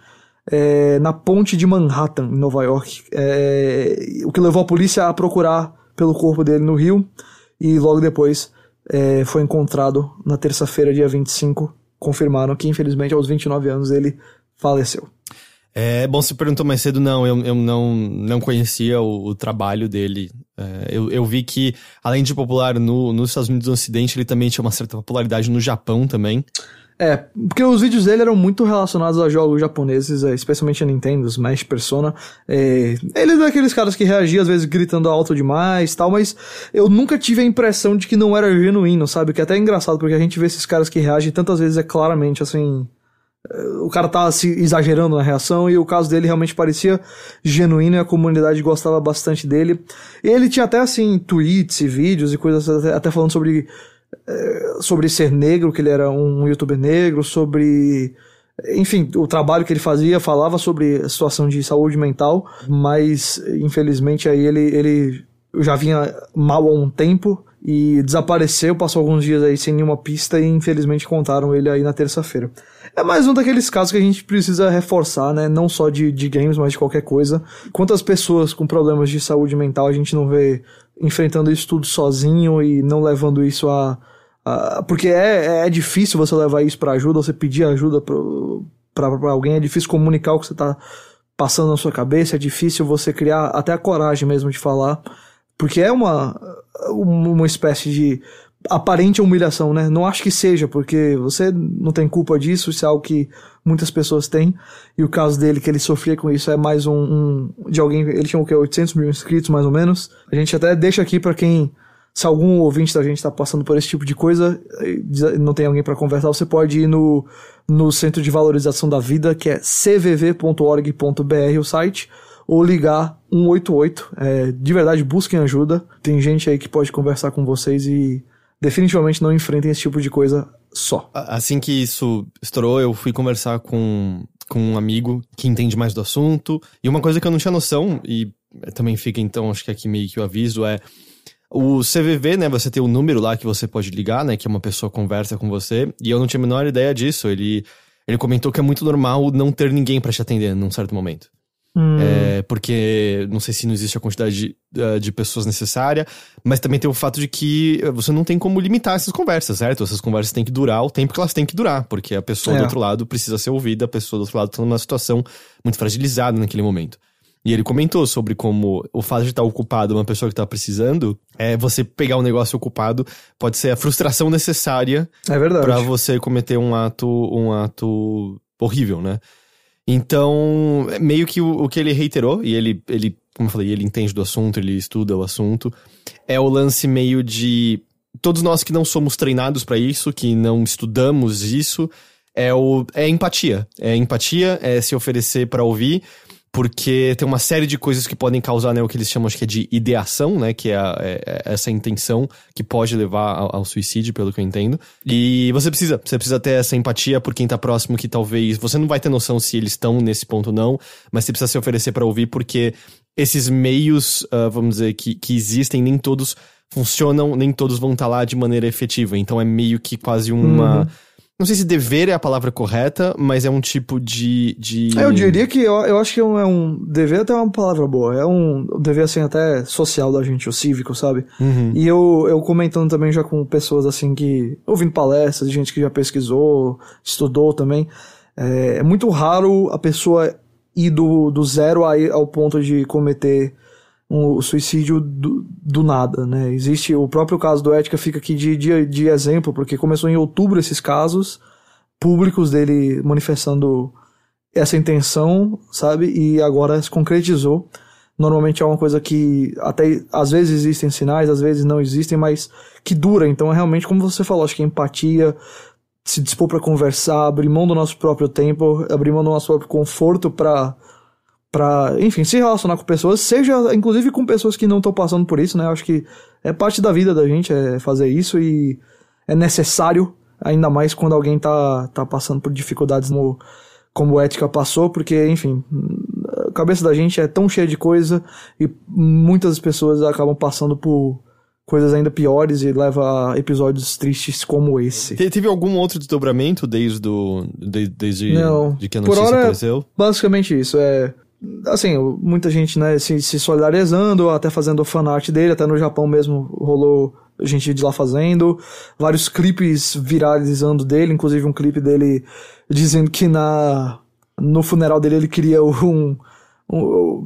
é, na ponte de Manhattan, em Nova York. É, o que levou a polícia a procurar pelo corpo dele no Rio. E logo depois é, foi encontrado na terça-feira, dia 25. Confirmaram que, infelizmente, aos 29 anos, ele faleceu. É, bom, se perguntou mais cedo, não, eu, eu não, não conhecia o, o trabalho dele. É, eu, eu vi que, além de popular no, nos Estados Unidos do Ocidente, ele também tinha uma certa popularidade no Japão também. É, porque os vídeos dele eram muito relacionados a jogos japoneses, é, especialmente a Nintendo, Smash, Persona. É, ele é daqueles caras que reagiam às vezes gritando alto demais tal, mas eu nunca tive a impressão de que não era genuíno, sabe? Que é até engraçado, porque a gente vê esses caras que reagem tantas vezes é claramente assim o cara tava se exagerando na reação e o caso dele realmente parecia genuíno e a comunidade gostava bastante dele. Ele tinha até assim tweets e vídeos e coisas até, falando sobre sobre ser negro, que ele era um youtuber negro, sobre enfim, o trabalho que ele fazia falava sobre a situação de saúde mental, mas infelizmente aí ele ele já vinha mal há um tempo e desapareceu, passou alguns dias aí sem nenhuma pista e infelizmente contaram ele aí na terça-feira. É mais um daqueles casos que a gente precisa reforçar, né? Não só de, de games, mas de qualquer coisa. Quantas pessoas com problemas de saúde mental a gente não vê enfrentando isso tudo sozinho e não levando isso a. a porque é, é difícil você levar isso para ajuda, você pedir ajuda para alguém, é difícil comunicar o que você tá passando na sua cabeça, é difícil você criar até a coragem mesmo de falar Porque é uma, uma espécie de aparente humilhação, né? Não acho que seja, porque você não tem culpa disso, isso é algo que muitas pessoas têm. E o caso dele, que ele sofria com isso, é mais um, um de alguém. Ele tinha o que? 800 mil inscritos, mais ou menos. A gente até deixa aqui para quem. Se algum ouvinte da gente tá passando por esse tipo de coisa, não tem alguém para conversar, você pode ir no, no Centro de Valorização da Vida, que é cvv.org.br o site, ou ligar 188. É, de verdade, busquem ajuda. Tem gente aí que pode conversar com vocês e definitivamente não enfrentem esse tipo de coisa só. Assim que isso estourou, eu fui conversar com, com um amigo que entende mais do assunto. E uma coisa que eu não tinha noção, e também fica então, acho que aqui meio que o aviso, é. O CVV, né, você tem o um número lá que você pode ligar, né, que uma pessoa conversa com você, e eu não tinha a menor ideia disso. Ele, ele comentou que é muito normal não ter ninguém para te atender num certo momento. Hum. É, porque não sei se não existe a quantidade de, eh, de pessoas necessária, mas também tem o fato de que você não tem como limitar essas conversas, certo? Essas conversas têm que durar o tempo que elas têm que durar, porque a pessoa é. do outro lado precisa ser ouvida, a pessoa do outro lado está numa situação muito fragilizada naquele momento. E ele comentou sobre como o fato de estar ocupado uma pessoa que está precisando, é você pegar um negócio ocupado pode ser a frustração necessária é para você cometer um ato um ato horrível, né? Então, meio que o, o que ele reiterou, e ele, ele, como eu falei, ele entende do assunto, ele estuda o assunto, é o lance meio de todos nós que não somos treinados para isso, que não estudamos isso, é o é empatia. É empatia, é se oferecer para ouvir, porque tem uma série de coisas que podem causar, né, o que eles chamam acho que é de ideação, né, que é, a, é, é essa intenção que pode levar ao, ao, suicídio, pelo que eu entendo. E você precisa, você precisa ter essa empatia por quem tá próximo, que talvez você não vai ter noção se eles estão nesse ponto ou não, mas você precisa se oferecer para ouvir, porque esses meios, uh, vamos dizer, que, que existem, nem todos funcionam, nem todos vão estar tá lá de maneira efetiva. Então é meio que quase uma. Uhum não sei se dever é a palavra correta, mas é um tipo de. de... É, eu diria que eu, eu acho que é um, é um. Dever até é uma palavra boa. É um dever, assim, até social da gente, o cívico, sabe? Uhum. E eu, eu comentando também já com pessoas, assim, que. ouvindo palestras, gente que já pesquisou, estudou também. É, é muito raro a pessoa ir do, do zero ao ponto de cometer um suicídio do, do, nada, né? Existe o próprio caso do Ética fica aqui de, de, de exemplo, porque começou em outubro esses casos públicos dele manifestando essa intenção, sabe? E agora se concretizou. Normalmente é uma coisa que até às vezes existem sinais, às vezes não existem, mas que dura. Então é realmente como você falou, acho que empatia, se dispor para conversar, abrir mão do nosso próprio tempo, abrir mão do nosso próprio conforto para para, enfim, se relacionar com pessoas, seja inclusive com pessoas que não estão passando por isso, né? Eu acho que é parte da vida da gente é fazer isso e é necessário, ainda mais quando alguém tá, tá passando por dificuldades como, como ética passou, porque, enfim, a cabeça da gente é tão cheia de coisa e muitas pessoas acabam passando por coisas ainda piores e leva a episódios tristes como esse. Te, teve algum outro desdobramento desde, do, de, desde não, de que a notícia por hora, apareceu? Basicamente isso, é assim, muita gente, né, se, se solidarizando, até fazendo fanart dele, até no Japão mesmo rolou gente de lá fazendo, vários clipes viralizando dele, inclusive um clipe dele dizendo que na no funeral dele ele queria um,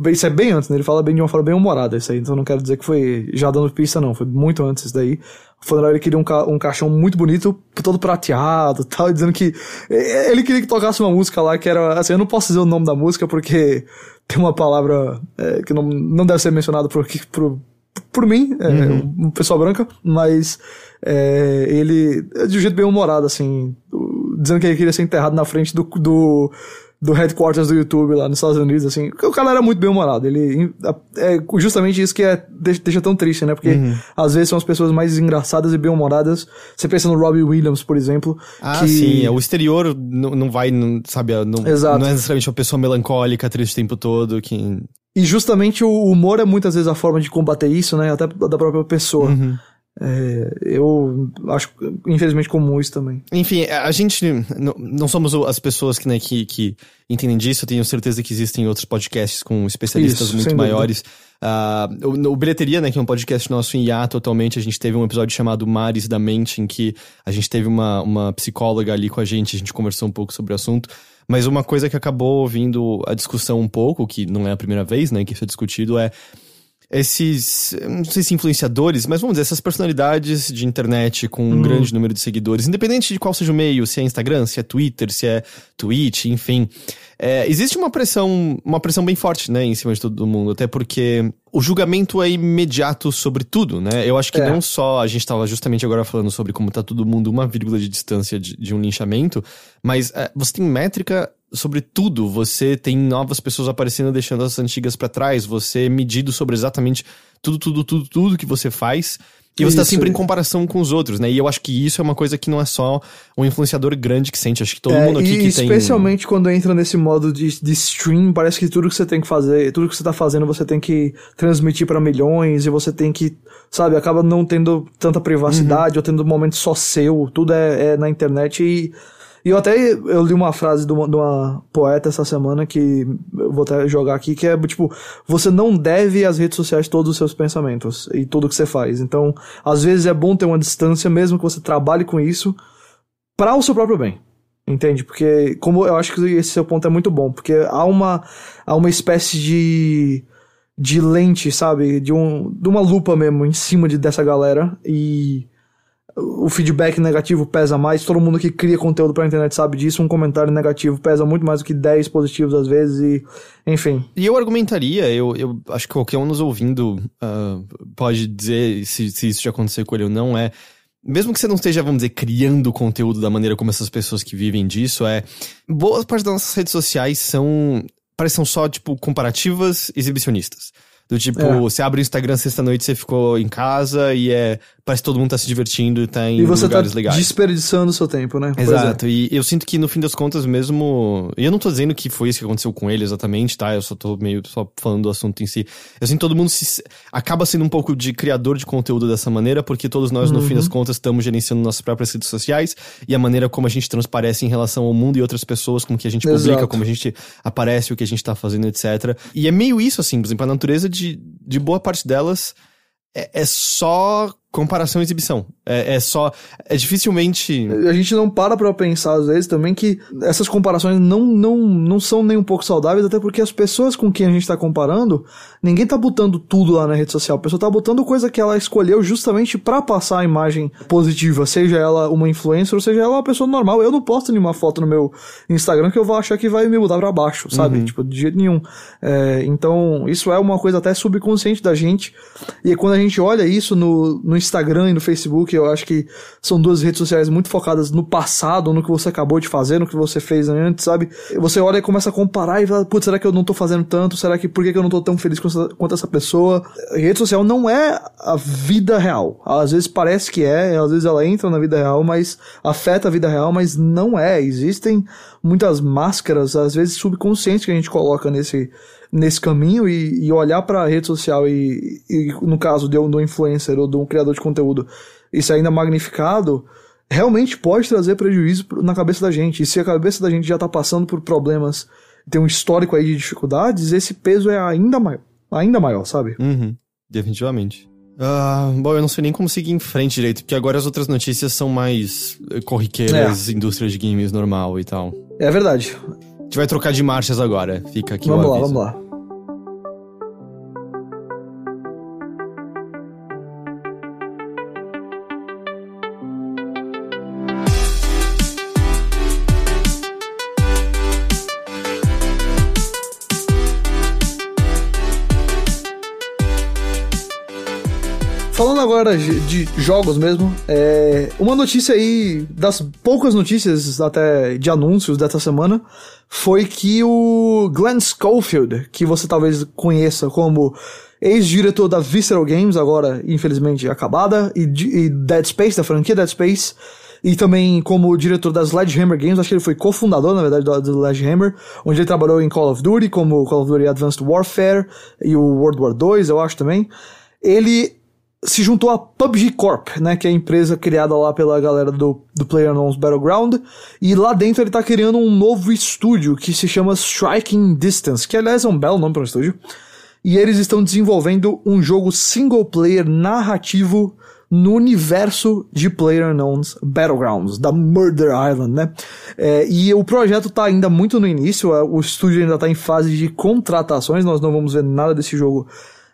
isso é bem antes, né? Ele fala bem de uma forma bem humorada isso aí, então não quero dizer que foi já dando pista não, foi muito antes isso daí. O funeral ele queria um, ca um caixão muito bonito, todo prateado, tal, dizendo que ele queria que tocasse uma música lá que era, assim, eu não posso dizer o nome da música porque tem uma palavra é, que não, não deve ser mencionada por, por, por mim, é, uhum. pessoa branca, mas é, ele, de um jeito bem humorado, assim, dizendo que ele queria ser enterrado na frente do, do do headquarters do YouTube lá nos Estados Unidos, assim. O cara era muito bem humorado. Ele é justamente isso que é, deixa tão triste, né? Porque uhum. às vezes são as pessoas mais engraçadas e bem humoradas. Você pensa no Robbie Williams, por exemplo. Ah, que... sim. É, o exterior não, não vai, não, sabe, não, Exato. não é necessariamente uma pessoa melancólica, triste o tempo todo, que. E justamente o humor é muitas vezes a forma de combater isso, né? Até da própria pessoa. Uhum. É, eu acho, infelizmente, comum isso também. Enfim, a gente não, somos as pessoas que, né, que, que entendem disso. Eu tenho certeza que existem outros podcasts com especialistas isso, muito maiores. Uh, o, o Bilheteria, né, que é um podcast nosso em hiato atualmente, a gente teve um episódio chamado Mares da Mente, em que a gente teve uma, uma psicóloga ali com a gente, a gente conversou um pouco sobre o assunto. Mas uma coisa que acabou vindo a discussão um pouco, que não é a primeira vez, né, que isso é discutido, é esses, não sei se influenciadores, mas vamos dizer, essas personalidades de internet com um uhum. grande número de seguidores, independente de qual seja o meio, se é Instagram, se é Twitter, se é Twitch, enfim. É, existe uma pressão, uma pressão bem forte, né, em cima de todo mundo, até porque o julgamento é imediato sobre tudo, né? Eu acho que é. não só a gente estava justamente agora falando sobre como tá todo mundo uma vírgula de distância de, de um linchamento, mas é, você tem métrica sobre tudo. Você tem novas pessoas aparecendo, deixando as antigas para trás. Você é medido sobre exatamente tudo, tudo, tudo, tudo que você faz. E você tá isso. tá sempre em comparação com os outros, né? E eu acho que isso é uma coisa que não é só um influenciador grande que sente. Acho que todo é, mundo aqui que especialmente tem. Especialmente quando entra nesse modo de, de stream, parece que tudo que você tem que fazer, tudo que você tá fazendo, você tem que transmitir para milhões e você tem que, sabe, acaba não tendo tanta privacidade uhum. ou tendo um momento só seu. Tudo é, é na internet e e eu até eu li uma frase de uma, de uma, poeta essa semana que eu vou até jogar aqui, que é tipo, você não deve às redes sociais todos os seus pensamentos e tudo que você faz. Então, às vezes é bom ter uma distância, mesmo que você trabalhe com isso, para o seu próprio bem. Entende? Porque, como eu acho que esse seu ponto é muito bom, porque há uma, há uma espécie de, de lente, sabe? De, um, de uma lupa mesmo em cima de, dessa galera e o feedback negativo pesa mais, todo mundo que cria conteúdo pra internet sabe disso, um comentário negativo pesa muito mais do que 10 positivos às vezes, e enfim. E eu argumentaria, eu, eu acho que qualquer um nos ouvindo uh, pode dizer se, se isso já aconteceu com ele ou não, é mesmo que você não esteja, vamos dizer, criando conteúdo da maneira como essas pessoas que vivem disso, é. Boa parte das nossas redes sociais são. parecem só, tipo, comparativas exibicionistas. Do tipo, é. você abre o Instagram sexta-noite, você ficou em casa e é parece que todo mundo tá se divertindo e tá em e você tá lugares tá legais. desperdiçando o seu tempo, né? É. Exato. É. E eu sinto que no fim das contas mesmo, e eu não tô dizendo que foi isso que aconteceu com ele exatamente, tá? Eu só tô meio só falando do assunto em si. Eu sinto que todo mundo se, acaba sendo um pouco de criador de conteúdo dessa maneira, porque todos nós uhum. no fim das uhum. contas estamos gerenciando nossas próprias redes sociais e a maneira como a gente transparece em relação ao mundo e outras pessoas, como que a gente Exato. publica, como a gente aparece, o que a gente tá fazendo, etc. E é meio isso assim, por exemplo, a natureza de, de boa parte delas é, é só comparação e exibição. É, é, só. É dificilmente. A gente não para pra pensar, às vezes, também que essas comparações não, não, não são nem um pouco saudáveis, até porque as pessoas com quem a gente tá comparando, ninguém tá botando tudo lá na rede social. A pessoa tá botando coisa que ela escolheu justamente para passar a imagem positiva, seja ela uma influencer ou seja ela uma pessoa normal. Eu não posto nenhuma foto no meu Instagram que eu vou achar que vai me mudar para baixo, sabe? Uhum. Tipo, de jeito nenhum. É, então, isso é uma coisa até subconsciente da gente. E quando a gente olha isso no, no Instagram e no Facebook, eu acho que são duas redes sociais muito focadas no passado, no que você acabou de fazer, no que você fez antes, sabe? Você olha e começa a comparar e fala, putz, será que eu não tô fazendo tanto? Será que, por que, eu não tô tão feliz quanto essa pessoa? Rede social não é a vida real. Às vezes parece que é, às vezes ela entra na vida real, mas afeta a vida real, mas não é. Existem muitas máscaras, às vezes subconscientes que a gente coloca nesse nesse caminho e, e olhar para a rede social e, e, no caso de um, de um influencer ou de um criador de conteúdo, isso ainda magnificado, realmente pode trazer prejuízo na cabeça da gente. E se a cabeça da gente já está passando por problemas, tem um histórico aí de dificuldades, esse peso é ainda maior, ainda maior, sabe? Uhum, definitivamente. Uh, bom, eu não sei nem como seguir em frente direito, porque agora as outras notícias são mais corriqueiras, é. indústria de games normal e tal. É verdade gente vai trocar de marchas agora. Fica aqui Vamos lá, vamos lá. Falando agora de, jogos mesmo, é, uma notícia aí, das poucas notícias até de anúncios dessa semana, foi que o Glenn Schofield, que você talvez conheça como ex-diretor da Visceral Games, agora infelizmente acabada, e, e, Dead Space, da franquia Dead Space, e também como diretor da Sledgehammer Games, acho que ele foi cofundador, na verdade, da Sledgehammer, onde ele trabalhou em Call of Duty, como Call of Duty Advanced Warfare e o World War 2, eu acho também. Ele se juntou a PUBG Corp, né, que é a empresa criada lá pela galera do, do PlayerUnknown's Battleground, e lá dentro ele tá criando um novo estúdio que se chama Striking Distance, que aliás é um belo nome para um estúdio, e eles estão desenvolvendo um jogo single player narrativo no universo de PlayerUnknown's Battlegrounds, da Murder Island, né? É, e o projeto tá ainda muito no início, o estúdio ainda tá em fase de contratações, nós não vamos ver nada desse jogo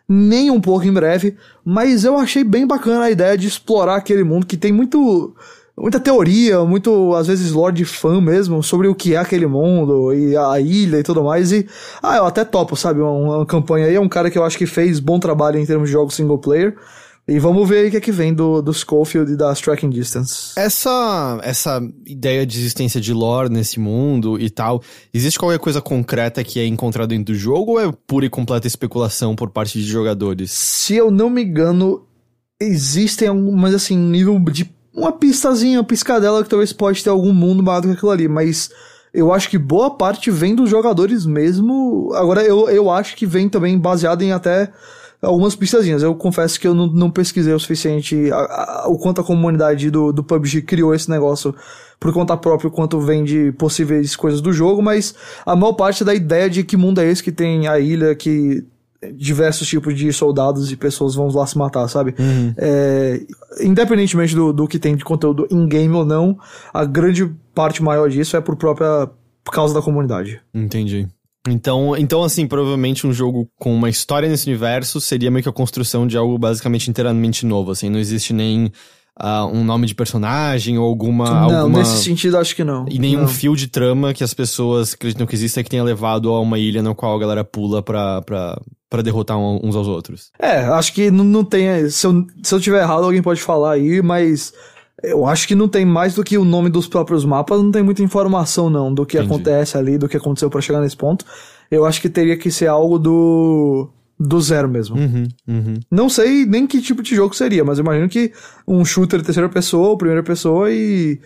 nem um pouco em breve, mas eu achei bem bacana a ideia de explorar aquele mundo que tem muito muita teoria, muito, às vezes, lore de fã mesmo, sobre o que é aquele mundo e a ilha e tudo mais. E, ah, eu até topo, sabe? Uma, uma campanha aí. É um cara que eu acho que fez bom trabalho em termos de jogos single player. E vamos ver o que é que vem do, do Schofield e da Striking Distance. Essa, essa ideia de existência de lore nesse mundo e tal, existe qualquer coisa concreta que é encontrada dentro do jogo ou é pura e completa especulação por parte de jogadores? Se eu não me engano, existem algumas, assim, nível de uma pistazinha, uma piscadela que talvez pode ter algum mundo maior do que aquilo ali, mas eu acho que boa parte vem dos jogadores mesmo. Agora, eu, eu acho que vem também baseado em até algumas pistazinhas. Eu confesso que eu não, não pesquisei o suficiente a, a, o quanto a comunidade do, do PUBG criou esse negócio por conta própria, quanto vem de possíveis coisas do jogo, mas a maior parte da ideia de que mundo é esse que tem a ilha, que diversos tipos de soldados e pessoas vão lá se matar, sabe? Uhum. É, independentemente do, do que tem de conteúdo in-game ou não, a grande parte maior disso é por própria causa da comunidade. Entendi. Então, então, assim, provavelmente um jogo com uma história nesse universo seria meio que a construção de algo basicamente inteiramente novo, assim, não existe nem uh, um nome de personagem ou alguma. Não, alguma... nesse sentido acho que não. E nenhum não. fio de trama que as pessoas acreditam que exista que tenha levado a uma ilha na qual a galera pula pra, pra, pra derrotar uns aos outros. É, acho que não, não tem. Se eu, se eu tiver errado, alguém pode falar aí, mas. Eu acho que não tem mais do que o nome dos próprios mapas, não tem muita informação não do que Entendi. acontece ali, do que aconteceu para chegar nesse ponto. Eu acho que teria que ser algo do do zero mesmo. Uhum, uhum. Não sei nem que tipo de jogo seria, mas imagino que um shooter terceira pessoa ou primeira pessoa e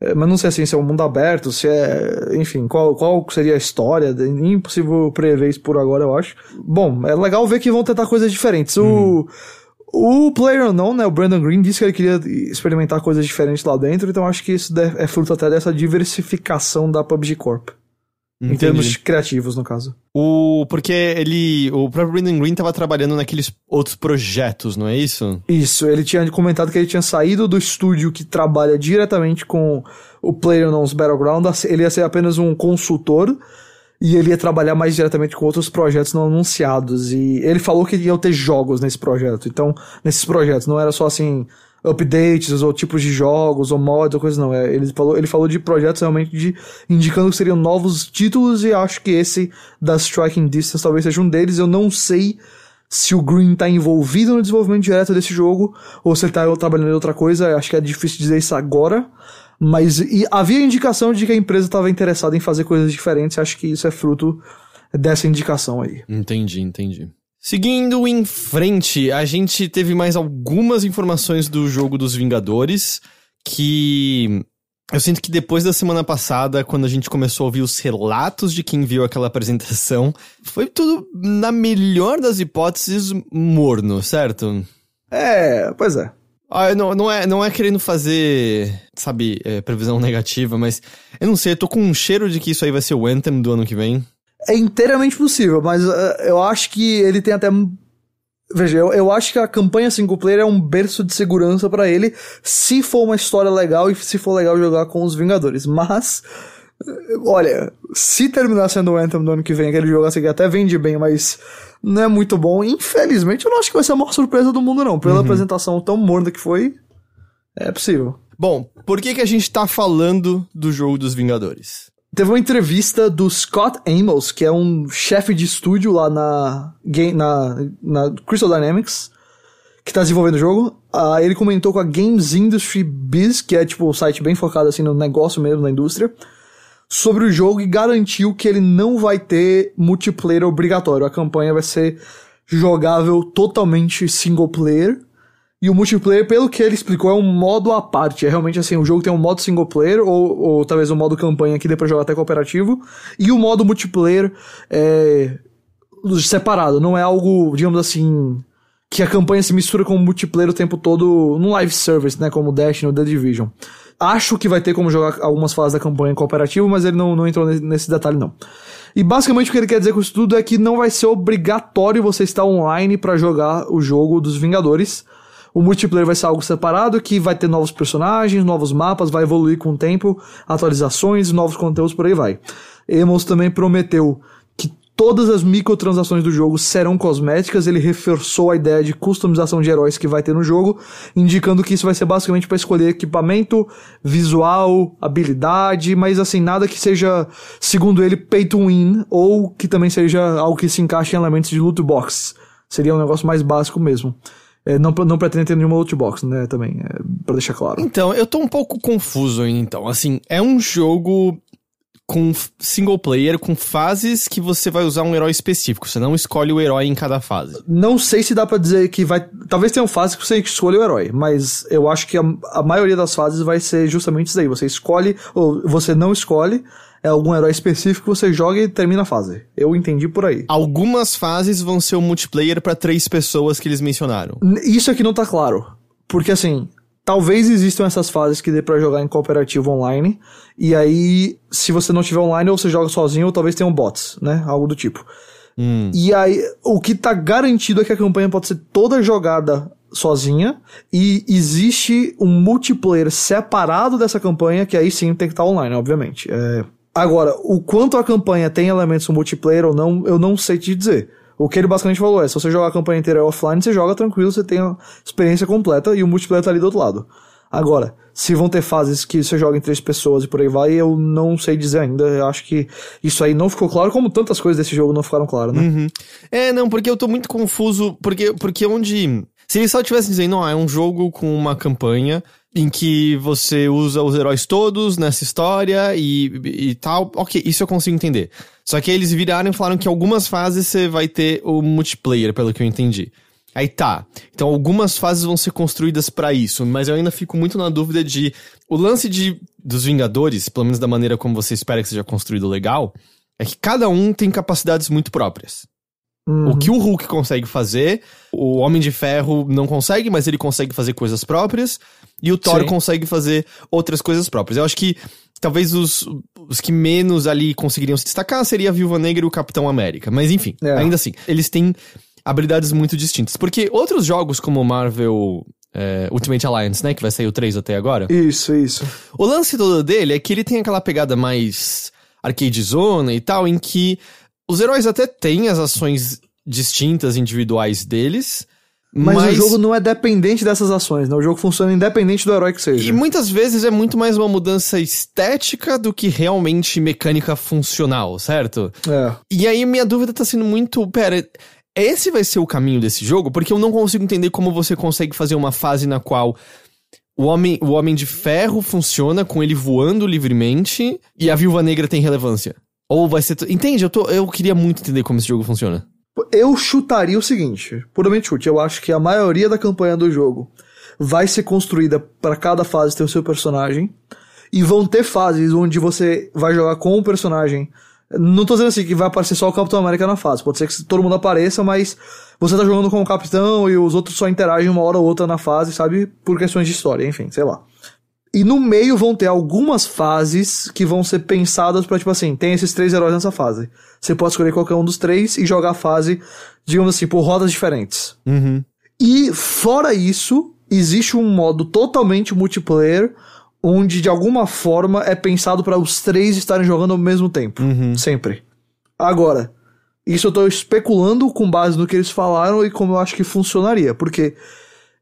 é, mas não sei assim se é um mundo aberto, se é. Enfim, qual, qual seria a história? Impossível prever isso por agora, eu acho. Bom, é legal ver que vão tentar coisas diferentes. Uhum. O, o Player não, né? O Brandon Green disse que ele queria experimentar coisas diferentes lá dentro, então acho que isso é fruto até dessa diversificação da PUBG Corp. Entendi. Em termos criativos, no caso. O, porque ele. O próprio Brandon Green estava trabalhando naqueles outros projetos, não é isso? Isso, ele tinha comentado que ele tinha saído do estúdio que trabalha diretamente com o PlayerUnknown's Battleground. Ele ia ser apenas um consultor e ele ia trabalhar mais diretamente com outros projetos não anunciados. E ele falou que ia ter jogos nesse projeto. Então, nesses projetos, não era só assim updates ou tipos de jogos ou mods ou coisas não. É, ele, falou, ele falou de projetos realmente de indicando que seriam novos títulos e acho que esse da Striking Distance talvez seja um deles. Eu não sei se o Green tá envolvido no desenvolvimento direto desse jogo ou se ele tá trabalhando em outra coisa. Acho que é difícil dizer isso agora. Mas havia indicação de que a empresa estava interessada em fazer coisas diferentes. Acho que isso é fruto dessa indicação aí. Entendi, entendi. Seguindo em frente, a gente teve mais algumas informações do jogo dos Vingadores que eu sinto que depois da semana passada, quando a gente começou a ouvir os relatos de quem viu aquela apresentação, foi tudo, na melhor das hipóteses, morno, certo? É, pois é. Ah, não, não, é, não é querendo fazer, sabe, é, previsão negativa, mas eu não sei, eu tô com um cheiro de que isso aí vai ser o Anthem do ano que vem é inteiramente possível, mas uh, eu acho que ele tem até. Veja, eu, eu acho que a campanha single player é um berço de segurança para ele, se for uma história legal e se for legal jogar com os Vingadores. Mas, olha, se terminar sendo o Anthem do ano que vem, aquele jogo assim que até vende bem, mas não é muito bom, infelizmente eu não acho que vai ser a maior surpresa do mundo, não. Pela uhum. apresentação tão morna que foi, é possível. Bom, por que, que a gente tá falando do jogo dos Vingadores? Teve uma entrevista do Scott Amos, que é um chefe de estúdio lá na, na, na Crystal Dynamics, que tá desenvolvendo o jogo. Uh, ele comentou com a Games Industry Biz, que é tipo um site bem focado assim no negócio mesmo, na indústria, sobre o jogo e garantiu que ele não vai ter multiplayer obrigatório. A campanha vai ser jogável totalmente single player e o multiplayer, pelo que ele explicou, é um modo à parte. É realmente assim, o jogo tem um modo single player, ou, ou talvez um modo campanha que dê pra jogar até cooperativo, e o modo multiplayer é separado. Não é algo, digamos assim, que a campanha se mistura com o multiplayer o tempo todo no live service, né? Como Dash no The Division. Acho que vai ter como jogar algumas fases da campanha cooperativo, mas ele não, não entrou nesse detalhe, não. E basicamente o que ele quer dizer com isso tudo é que não vai ser obrigatório você estar online para jogar o jogo dos Vingadores. O multiplayer vai ser algo separado, que vai ter novos personagens, novos mapas, vai evoluir com o tempo, atualizações, novos conteúdos, por aí vai. Emos também prometeu Todas as microtransações do jogo serão cosméticas. Ele reforçou a ideia de customização de heróis que vai ter no jogo, indicando que isso vai ser basicamente para escolher equipamento, visual, habilidade, mas assim, nada que seja, segundo ele, pay to win, ou que também seja algo que se encaixe em elementos de loot box. Seria um negócio mais básico mesmo. É, não, não pretende ter nenhuma loot box, né, também, é, pra deixar claro. Então, eu tô um pouco confuso, então. Assim, é um jogo com single player, com fases que você vai usar um herói específico. Você não escolhe o herói em cada fase. Não sei se dá para dizer que vai. Talvez tenha fases que você escolhe o herói, mas eu acho que a, a maioria das fases vai ser justamente isso aí. Você escolhe, ou você não escolhe, é algum herói específico que você joga e termina a fase. Eu entendi por aí. Algumas fases vão ser o multiplayer para três pessoas que eles mencionaram. Isso aqui não tá claro. Porque assim, Talvez existam essas fases que dê para jogar em cooperativo online. E aí, se você não tiver online, ou você joga sozinho, ou talvez tenham bots, né? Algo do tipo. Hum. E aí, o que tá garantido é que a campanha pode ser toda jogada sozinha. E existe um multiplayer separado dessa campanha, que aí sim tem que estar tá online, obviamente. É... Agora, o quanto a campanha tem elementos multiplayer ou não, eu não sei te dizer. O que ele basicamente falou é: se você jogar a campanha inteira offline, você joga tranquilo, você tem a experiência completa e o multiplayer tá ali do outro lado. Agora, se vão ter fases que você joga em três pessoas e por aí vai, eu não sei dizer ainda. Eu acho que isso aí não ficou claro, como tantas coisas desse jogo não ficaram claras, né? Uhum. É, não, porque eu tô muito confuso, porque, porque onde. Se eles só tivessem dizendo, não, é um jogo com uma campanha em que você usa os heróis todos nessa história e, e tal, ok, isso eu consigo entender. Só que eles viraram e falaram que algumas fases você vai ter o multiplayer, pelo que eu entendi. Aí tá. Então algumas fases vão ser construídas para isso, mas eu ainda fico muito na dúvida de o lance de dos Vingadores, pelo menos da maneira como você espera que seja construído legal, é que cada um tem capacidades muito próprias. Uhum. O que o Hulk consegue fazer, o Homem de Ferro não consegue, mas ele consegue fazer coisas próprias, e o Thor Sim. consegue fazer outras coisas próprias. Eu acho que talvez os, os que menos ali conseguiriam se destacar seria a Viúva Negra e o Capitão América. Mas enfim, é. ainda assim, eles têm habilidades muito distintas. Porque outros jogos como Marvel é, Ultimate Alliance, né? Que vai sair o 3 até agora. Isso, isso. O lance todo dele é que ele tem aquela pegada mais arcade zona e tal, em que os heróis até têm as ações distintas individuais deles, mas, mas, o jogo não é dependente dessas ações, né? O jogo funciona independente do herói que seja. E muitas vezes é muito mais uma mudança estética do que realmente mecânica funcional, certo? É. E aí minha dúvida tá sendo muito. Pera, esse vai ser o caminho desse jogo? Porque eu não consigo entender como você consegue fazer uma fase na qual o homem, o homem de ferro funciona com ele voando livremente e a viúva negra tem relevância. Ou vai ser. Entende? Eu, tô, eu queria muito entender como esse jogo funciona. Eu chutaria o seguinte, puramente chute, eu acho que a maioria da campanha do jogo vai ser construída para cada fase ter o seu personagem e vão ter fases onde você vai jogar com o personagem. Não tô dizendo assim que vai aparecer só o Capitão América na fase, pode ser que todo mundo apareça, mas você tá jogando com o Capitão e os outros só interagem uma hora ou outra na fase, sabe? Por questões de história, enfim, sei lá. E no meio vão ter algumas fases que vão ser pensadas para tipo assim, tem esses três heróis nessa fase. Você pode escolher qualquer um dos três e jogar a fase, digamos assim, por rodas diferentes. Uhum. E fora isso, existe um modo totalmente multiplayer onde de alguma forma é pensado para os três estarem jogando ao mesmo tempo, uhum. sempre. Agora, isso eu tô especulando com base no que eles falaram e como eu acho que funcionaria, porque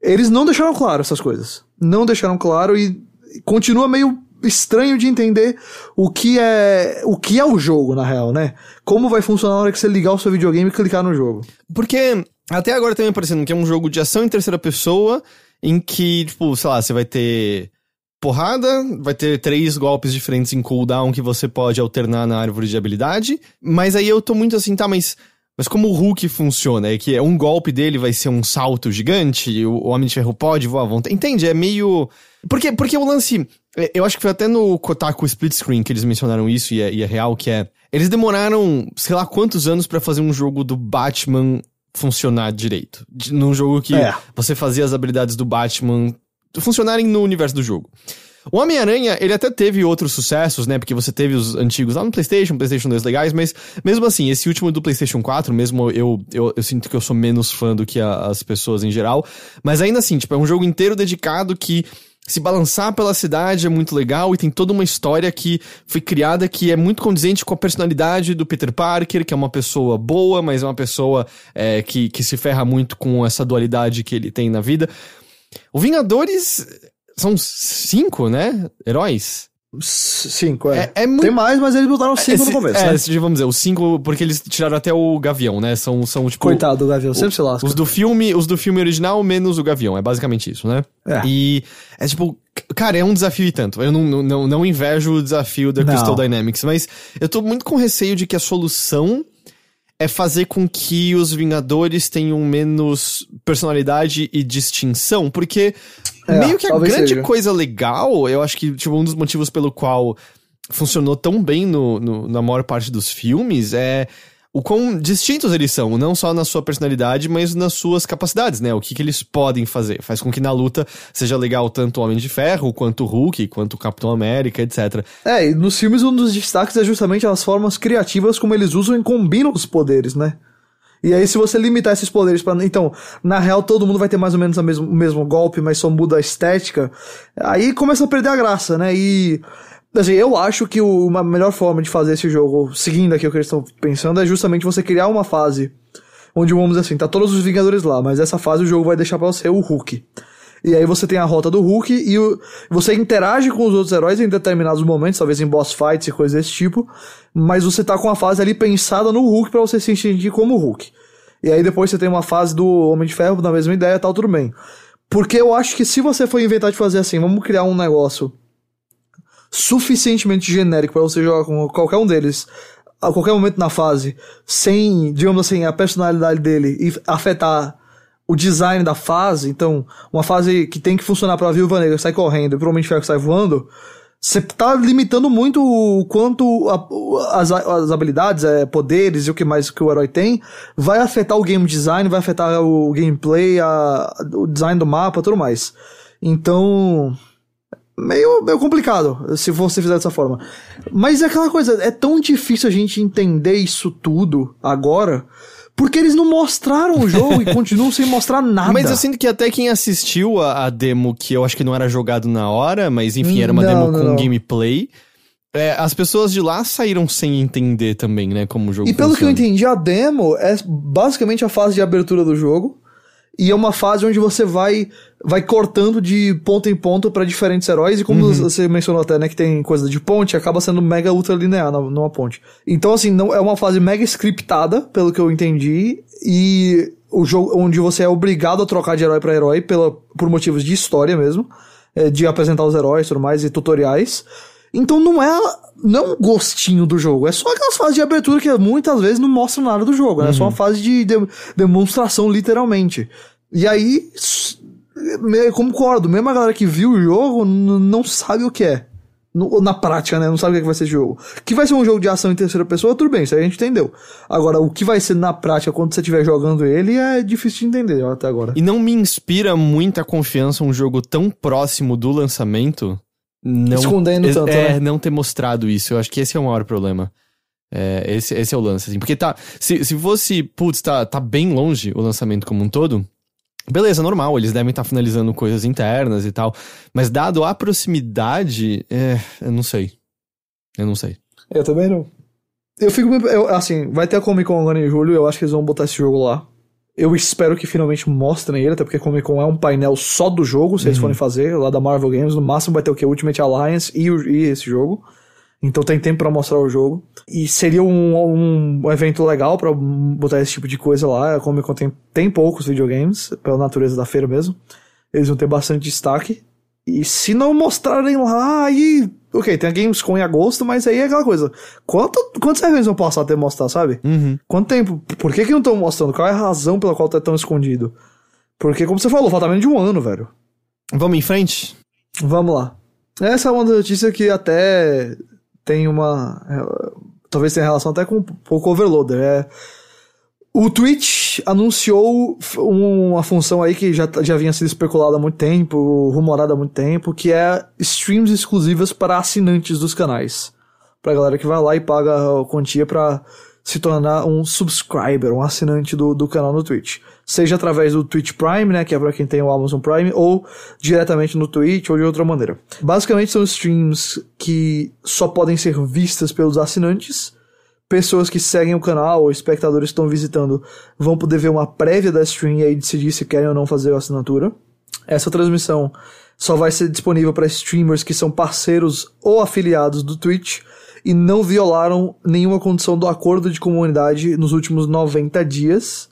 eles não deixaram claro essas coisas. Não deixaram claro e continua meio estranho de entender o que é o que é o jogo na real, né? Como vai funcionar na hora que você ligar o seu videogame e clicar no jogo? Porque até agora tá me parecendo que é um jogo de ação em terceira pessoa em que, tipo, sei lá, você vai ter porrada, vai ter três golpes diferentes em cooldown que você pode alternar na árvore de habilidade, mas aí eu tô muito assim, tá, mas mas como o Hulk funciona? É que um golpe dele vai ser um salto gigante, o Homem de Ferro pode voar à vontade. Entende? É meio. Porque, porque o lance. É, eu acho que foi até no Kotaku Split Screen que eles mencionaram isso, e é, e é real, que é. Eles demoraram, sei lá quantos anos para fazer um jogo do Batman funcionar direito. De, num jogo que é. você fazia as habilidades do Batman funcionarem no universo do jogo. O Homem-Aranha, ele até teve outros sucessos, né? Porque você teve os antigos lá no PlayStation, PlayStation 2 legais, mas mesmo assim, esse último do PlayStation 4, mesmo eu, eu, eu sinto que eu sou menos fã do que a, as pessoas em geral. Mas ainda assim, tipo, é um jogo inteiro dedicado que se balançar pela cidade é muito legal e tem toda uma história que foi criada que é muito condizente com a personalidade do Peter Parker, que é uma pessoa boa, mas é uma pessoa é, que, que se ferra muito com essa dualidade que ele tem na vida. O Vingadores são cinco, né? Heróis. Cinco, é. É, é muito... Tem mais, mas eles botaram cinco é, no começo, é, né? vamos dizer, os cinco, porque eles tiraram até o Gavião, né? São, são tipo. Coitado do Gavião, sempre se lasca. Os do filme, os do filme original menos o Gavião, é basicamente isso, né? É. E é tipo, cara, é um desafio e tanto. Eu não, não- não, não invejo o desafio da Não. Crystal Dynamics, mas eu tô muito com receio de que a solução é fazer com que os Vingadores tenham menos personalidade e distinção, porque É, meio que a grande seja. coisa legal, eu acho que tipo, um dos motivos pelo qual funcionou tão bem no, no- na maior parte dos filmes é o quão distintos eles são, não só na sua personalidade, mas nas suas capacidades, né? O que, que eles podem fazer. Faz com que na luta seja legal tanto o Homem de Ferro, quanto o Hulk, quanto o Capitão América, etc. É, e nos filmes um dos destaques é justamente as formas criativas como eles usam e combinam os poderes, né? E aí, se você limitar esses poderes para Então, na real, todo mundo vai ter mais ou menos a mesmo, o mesmo golpe, mas só muda a estética. Aí começa a perder a graça, né? E. Assim, eu acho que o- uma melhor forma de fazer esse jogo, seguindo aqui o que eles estão pensando, é justamente você criar uma fase onde, vamos assim, tá todos os Vingadores lá, mas essa fase o jogo vai deixar pra você o Hulk. E aí você tem a rota do Hulk e o- você interage com os outros heróis em determinados momentos, talvez em boss fights e coisas desse tipo, mas você tá com a fase ali pensada no Hulk pra você se sentir como Hulk. E aí depois você tem uma fase do Homem de Ferro na mesma ideia, tal, tudo bem. Porque eu acho que se você for inventar de fazer assim, vamos criar um negócio suficientemente genérico pra você jogar com qualquer um deles a qualquer momento na fase, sem, digamos assim, a personalidade dele afetar o design da fase, então, uma fase que tem que funcionar pra Viúva Negra sai correndo e pro Homem de Ferro sai voando, você tá limitando muito o quanto a- as, as habilidades, é, poderes e o que mais que o herói tem, vai afetar o game design, vai afetar o gameplay, a- o design do mapa, tudo mais. Então, meio, meio complicado se você fizer dessa forma. Mas é aquela coisa, é tão difícil a gente entender isso tudo agora, porque eles não mostraram o jogo e continuam sem mostrar nada. Mas eu sinto que até quem assistiu a, a demo, que eu acho que não era jogado na hora, mas enfim, era uma Não, demo não, com não. gameplay. é, as pessoas de lá saíram sem entender também, né, como o jogo E pelo que eu funciona. entendi, a demo é basicamente a fase de abertura do jogo. E é uma fase onde você vai vai cortando de ponto em ponto pra diferentes heróis. E como Uhum. você mencionou até, né, que tem coisa de ponte, acaba sendo mega ultra linear numa ponte. Então, assim, não é uma fase mega scriptada, pelo que eu entendi. E o jogo onde você é obrigado a trocar de herói pra herói pela, por motivos de história mesmo. é, de apresentar os heróis e tudo mais, e tutoriais. Então não é, não é um gostinho do jogo, é só aquelas fases de abertura que muitas vezes não mostram nada do jogo, né? é só uma fase de, de- demonstração, literalmente. E aí, me- concordo, mesmo a galera que viu o jogo não sabe o que é. Na prática, né? Não sabe o que, é que vai ser esse jogo. Que vai ser um jogo de ação em terceira pessoa, tudo bem, isso aí a gente entendeu. Agora, o que vai ser na prática quando você estiver jogando ele é difícil de entender até agora. E não me inspira muita confiança um jogo tão próximo do lançamento. Não, Escondendo é, tanto, é, né? não ter mostrado isso. Eu acho que esse é o maior problema. É, esse, esse é o lance, assim. Porque tá. Se, se fosse, putz, tá, tá bem longe o lançamento como um todo. Beleza, normal, eles devem estar finalizando coisas internas e tal. Mas dado a proximidade, é, eu não sei. Eu não sei. Eu também não. Eu fico. Eu, assim, vai ter a Comic Con agora em julho, eu acho que eles vão botar esse jogo lá. Eu espero que finalmente mostrem ele, até porque a Comic Con é um painel só do jogo, se eles forem fazer, lá da Marvel Games. No máximo vai ter o que? Ultimate Alliance e, o- e esse jogo. Então tem tempo pra mostrar o jogo. E seria um, um evento legal pra botar esse tipo de coisa lá. A Comic Con tem, tem poucos videogames, pela natureza da feira mesmo. Eles vão ter bastante destaque. E se não mostrarem lá, aí. Ok, tem a Gamescom em agosto, mas aí é aquela coisa. Quanto, quantos eventos vão passar até mostrar, sabe? Uhum. Quanto tempo? Por que, que não estão mostrando? Qual é a razão pela qual tá tão escondido? Porque, como você falou, falta menos de um ano, velho. Vamos em frente? Vamos lá. Essa é uma notícia que até tem uma. é, Talvez tenha relação até com um pouco overloader. É, o Twitch anunciou um- uma função aí que já, já vinha sido especulada há muito tempo, rumorada há muito tempo, que é streams exclusivas para assinantes dos canais. Pra galera que vai lá e paga a quantia pra se tornar um subscriber, um assinante do, do canal no Twitch. Seja através do Twitch Prime, né, que é para quem tem o Amazon Prime, ou diretamente no Twitch ou de outra maneira. Basicamente são streams que só podem ser vistas pelos assinantes. Pessoas que seguem o canal ou espectadores que estão visitando vão poder ver uma prévia da stream e aí decidir se querem ou não fazer a assinatura. Essa transmissão só vai ser disponível para streamers que são parceiros ou afiliados do Twitch e não violaram nenhuma condição do acordo de comunidade nos últimos 90 dias.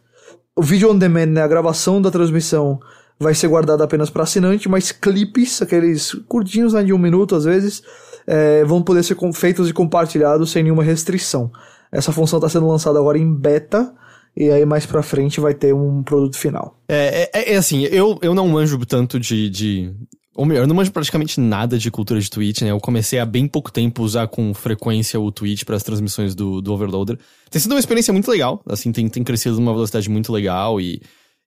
O vídeo on demand, né, a gravação da transmissão, vai ser guardada apenas para assinante, mas clipes, aqueles curtinhos né, de um minuto às vezes, é, vão poder ser feitos e compartilhados sem nenhuma restrição. Essa função está sendo lançada agora em beta. E aí mais pra frente vai ter um produto final. É, é, é assim, eu, eu não manjo tanto de, de ou melhor, eu não manjo praticamente nada de cultura de Twitch, né? Eu comecei há bem pouco tempo usar com frequência o Twitch para as transmissões do, do Overloader. Tem sido uma experiência muito legal, assim, tem, tem crescido numa velocidade muito legal e,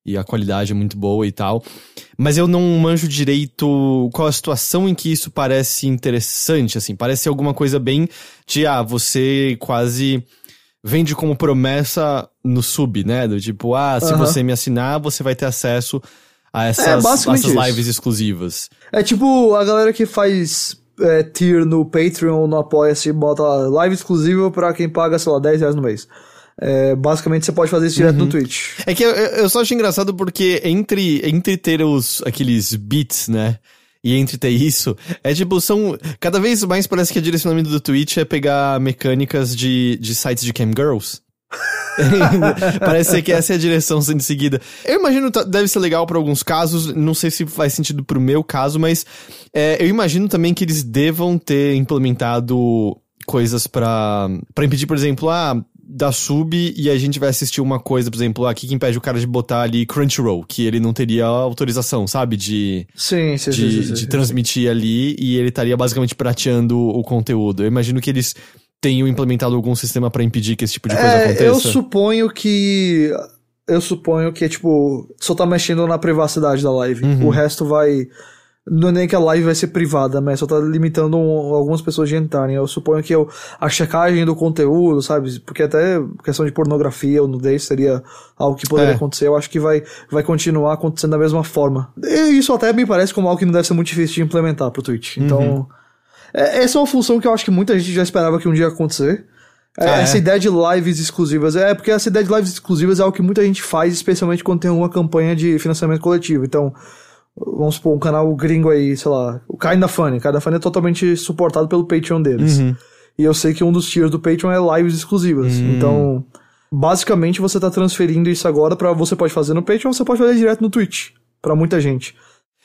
e a qualidade é muito boa e tal. Mas eu não manjo direito qual a situação em que isso parece interessante, assim. Parece alguma coisa bem de, ah, você quase vende como promessa no sub, né? Do tipo, ah, se uhum. você me assinar, você vai ter acesso a essas, é, essas lives isso. exclusivas. É tipo a galera que faz é, tier no Patreon ou no Apoia-se bota live exclusiva pra quem paga, sei lá, 10 reais no mês. É, basicamente você pode fazer isso direto uhum. no Twitch. É que eu, eu só acho engraçado porque entre, entre ter os, aqueles beats, né? E entre ter isso, é tipo, são. Cada vez mais parece que o direcionamento do Twitch é pegar mecânicas de, de sites de cam girls. Parece ser que essa é a direção sendo seguida. Eu imagino que deve ser legal para alguns casos, não sei se faz sentido pro meu caso, mas é, eu imagino também que eles devam ter implementado coisas para impedir, por exemplo, ah, da sub e a gente vai assistir uma coisa, por exemplo, aqui que impede o cara de botar ali Crunchyroll, que ele não teria autorização, sabe? De, sim, sim, de, sim, sim, de transmitir ali e ele estaria basicamente prateando o conteúdo. Eu imagino que eles tenham implementado algum sistema para impedir que esse tipo de coisa é, aconteça? Eu suponho que. Eu suponho que, tipo, só tá mexendo na privacidade da live. Uhum. O resto vai. Não é nem que a live vai ser privada, mas só tá limitando um, algumas pessoas de entrarem. Eu suponho que eu, a checagem do conteúdo, sabe? Porque até questão de pornografia ou nudez seria algo que poderia é. acontecer. Eu acho que vai, vai continuar acontecendo da mesma forma. E isso até me parece como algo que não deve ser muito difícil de implementar pro Twitch. Então. Uhum. É, essa é uma função que eu acho que muita gente já esperava que um dia ia acontecer. É, ah, essa é? ideia de lives exclusivas. É porque essa ideia de lives exclusivas é algo que muita gente faz, especialmente quando tem uma campanha de financiamento coletivo. Então, vamos supor, um canal gringo aí, sei lá, o Kinda Funny. Kinda Funny é totalmente suportado pelo Patreon deles. Uhum. E eu sei que um dos tiers do Patreon é lives exclusivas. Uhum. Então, basicamente você tá transferindo isso agora para você pode fazer no Patreon, você pode fazer direto no Twitch, para muita gente.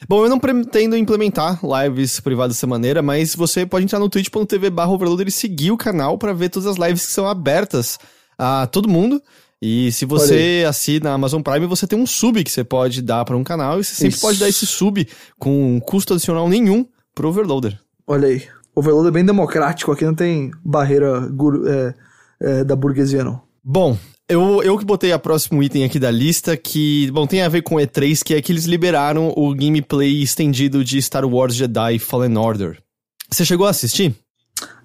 Bom, eu não pretendo implementar lives privadas dessa maneira, mas você pode entrar no twitch.tv barra overloader e seguir o canal para ver todas as lives que são abertas a todo mundo. E se você assina a Amazon Prime, você tem um sub que você pode dar para um canal e você sempre Isso. pode dar esse sub com custo adicional nenhum pro Overloader. Olha aí. Overloader é bem democrático, aqui não tem barreira é, é, da burguesia, não. Bom, eu, eu que botei a próximo item aqui da lista, que, bom, tem a ver com E3, que é que eles liberaram o gameplay estendido de Star Wars Jedi Fallen Order. Você chegou a assistir?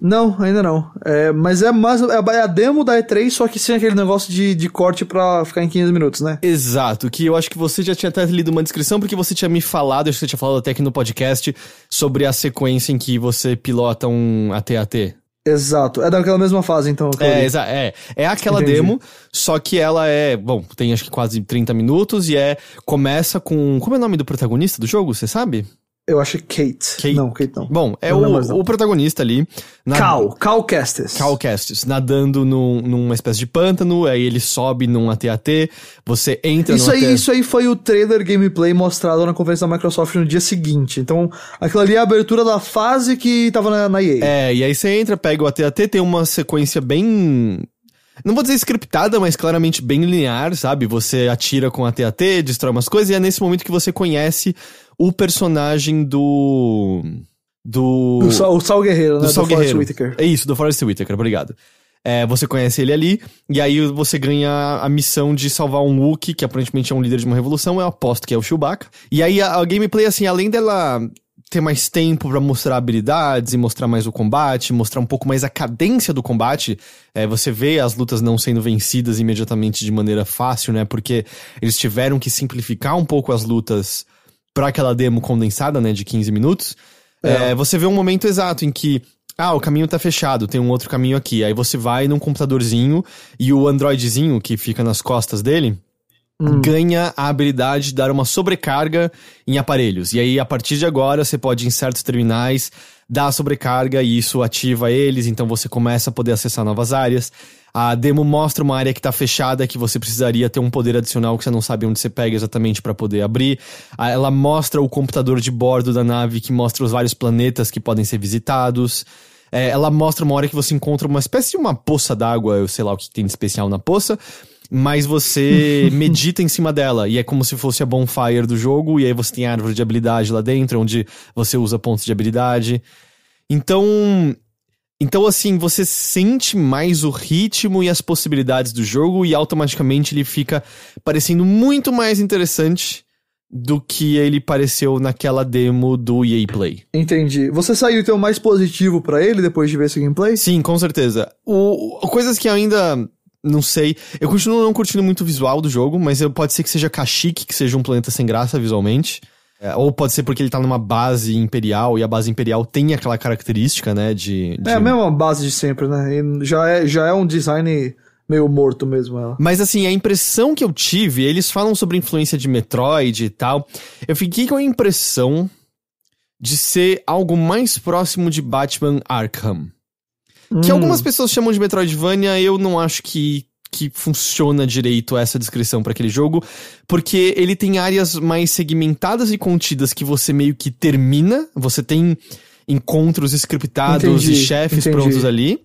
Não, ainda não. É, mas é mais é a demo da E3, só que sem aquele negócio de, de corte pra ficar em 15 minutos, né? Exato, que eu acho que você já tinha até lido uma descrição, porque você tinha me falado, acho que você tinha falado até aqui no podcast, sobre a sequência em que você pilota um AT-AT. Exato. É daquela mesma fase, então. É, exa é. É aquela Entendi. demo, só que ela é. Bom, tem acho que quase 30 minutos e é. Começa com. Como é o nome do protagonista do jogo? Você sabe? Eu acho que Kate. Kate. Não, Kate não. Bom, é não o, o protagonista ali. Na... Cal, Cal Kestis. Cal Kestis, nadando num, numa espécie de pântano, aí ele sobe num AT-AT, você entra isso aí, AT... Isso aí foi o trailer gameplay mostrado na conferência da Microsoft no dia seguinte. Então, aquilo ali é a abertura da fase que tava na, na EA. É, e aí você entra, pega o AT-AT, tem uma sequência bem não vou dizer scriptada, mas claramente bem linear, sabe? Você atira com a TAT, destrói umas coisas, e é nesse momento que você conhece o personagem do. Do. Sal, o Sal Guerreiro, do né? Sal do Guerreiro. Whitaker. É isso, do Forrest Whitaker, obrigado. É, você conhece ele ali, e aí você ganha a missão de salvar um Wookiee, que aparentemente é um líder de uma revolução, eu aposto que é o Chewbacca. E aí a, a gameplay, assim, além dela ter mais tempo para mostrar habilidades e mostrar mais o combate, mostrar um pouco mais a cadência do combate. É, você vê as lutas não sendo vencidas imediatamente de maneira fácil, né? Porque eles tiveram que simplificar um pouco as lutas para aquela demo condensada, né, de 15 minutos. É. É, você vê um momento exato em que ah, o caminho tá fechado, tem um outro caminho aqui. Aí você vai num computadorzinho e o androidzinho que fica nas costas dele, hum. ganha a habilidade de dar uma sobrecarga em aparelhos. E aí, a partir de agora, você pode, em certos terminais, dar sobrecarga e isso ativa eles, então você começa a poder acessar novas áreas. A demo mostra uma área que está fechada que você precisaria ter um poder adicional que você não sabe onde você pega exatamente para poder abrir. Ela mostra o computador de bordo da nave que mostra os vários planetas que podem ser visitados. É, ela mostra uma hora que você encontra uma espécie de uma poça d'água, eu sei lá o que tem de especial na poça, mas você medita em cima dela e é como se fosse a bonfire do jogo e aí você tem a árvore de habilidade lá dentro onde você usa pontos de habilidade. Então, então assim, você sente mais o ritmo e as possibilidades do jogo e automaticamente ele fica parecendo muito mais interessante do que ele pareceu naquela demo do EA Play. Entendi. Você saiu então mais positivo para ele depois de ver esse gameplay? Sim, com certeza. O, coisas que ainda não sei. Eu continuo não curtindo muito o visual do jogo, mas pode ser que seja Kashyyyk, que seja um planeta sem graça visualmente. É, ou pode ser porque ele tá numa base imperial e a base imperial tem aquela característica, né, de... de... É a mesma base de sempre, né? E já é, já é um design meio morto mesmo ela. Mas assim, a impressão que eu tive, eles falam sobre influência de Metroid e tal. Eu fiquei com a impressão de ser algo mais próximo de Batman Arkham. Hum. Que algumas pessoas chamam de Metroidvania, eu não acho que que funciona direito essa descrição para aquele jogo, porque ele tem áreas mais segmentadas e contidas que você meio que termina, você tem encontros scriptados entendi, e chefes entendi. prontos ali.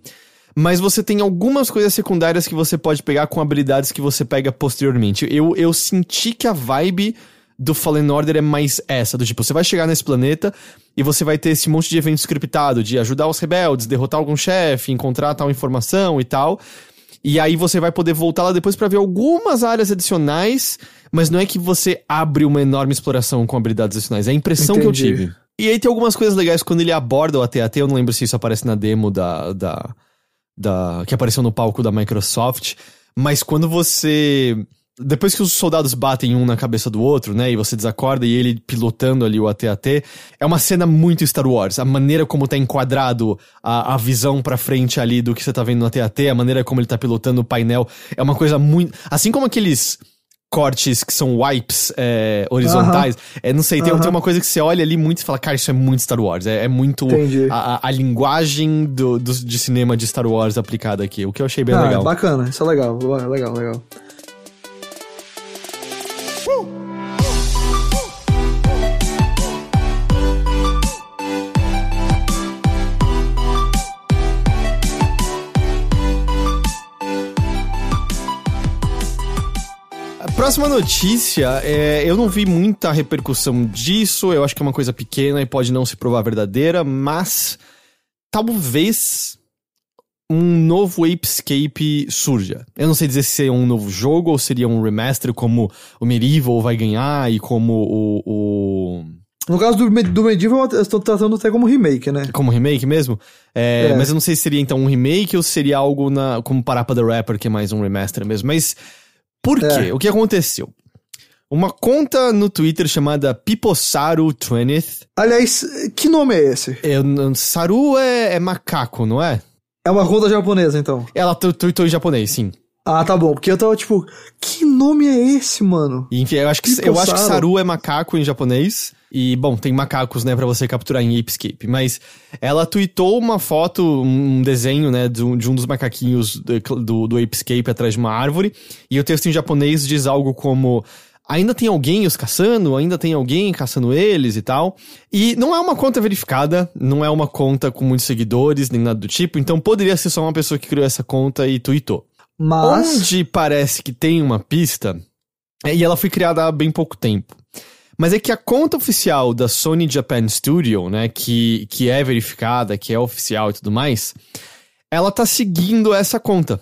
Mas você tem algumas coisas secundárias que você pode pegar com habilidades que você pega posteriormente. Eu, eu senti que a vibe do Fallen Order é mais essa, do tipo, você vai chegar nesse planeta e você vai ter esse monte de evento scriptado de ajudar os rebeldes, derrotar algum chefe, encontrar tal informação e tal. E aí você vai poder voltar lá depois para ver algumas áreas adicionais, mas não é que você abre uma enorme exploração com habilidades adicionais, é a impressão Entendi. que eu tive. E aí tem algumas coisas legais quando ele aborda o AT-AT, eu não lembro se isso aparece na demo da, da da que apareceu no palco da Microsoft, mas quando você depois que os soldados batem um na cabeça do outro, né, e você desacorda e ele pilotando ali o AT-AT, é uma cena muito Star Wars. A maneira como tá enquadrado a, a visão pra frente ali do que você tá vendo no AT-AT, a maneira como ele tá pilotando o painel, é uma coisa muito... Assim como aqueles cortes que são wipes é, horizontais. É, não sei, tem, tem, uma coisa que você olha ali muito e fala, cara, isso é muito Star Wars. É, é muito a, a, linguagem do, do, de cinema de Star Wars aplicada aqui, o que eu achei bem ah, legal. Bacana, isso é legal, legal, legal. Próxima notícia, é, eu não vi muita repercussão disso, eu acho que é uma coisa pequena e pode não se provar verdadeira, mas talvez um novo Apescape surja. Eu não sei dizer se é um novo jogo ou seria um remaster como o Medieval vai ganhar e como o... o... No caso do, do Medieval, eu estou tratando até como remake, né? Como remake mesmo? É, é. Mas eu não sei se seria então um remake ou seria algo na, como Parapa the Rapper, que é mais um remaster mesmo. Mas por quê? É. O que aconteceu? Uma conta no Twitter chamada Piposaru 20th. Aliás, que nome é esse? É, Saru é, é, macaco, não é? É uma conta japonesa, então. Ela tweetou em japonês, sim. Ah, tá bom. Porque eu tava tipo, que nome é esse, mano? enfim, eu acho que, eu acho que Saru é macaco em japonês. E, bom, tem macacos, né, pra você capturar em Apescape. Mas ela tweetou uma foto, um desenho, né, de um, de um dos macaquinhos do, do, do Apescape atrás de uma árvore. E o texto em japonês diz algo como ainda tem alguém os caçando, ainda tem alguém caçando eles e tal. E não é uma conta verificada, não é uma conta com muitos seguidores, nem nada do tipo, então poderia ser só uma pessoa que criou essa conta e tweetou. Mas... Onde parece que tem uma pista, é, e ela foi criada há bem pouco tempo. Mas é que a conta oficial da Sony Japan Studio, né, que, que é verificada, que é oficial e tudo mais, ela tá seguindo essa conta.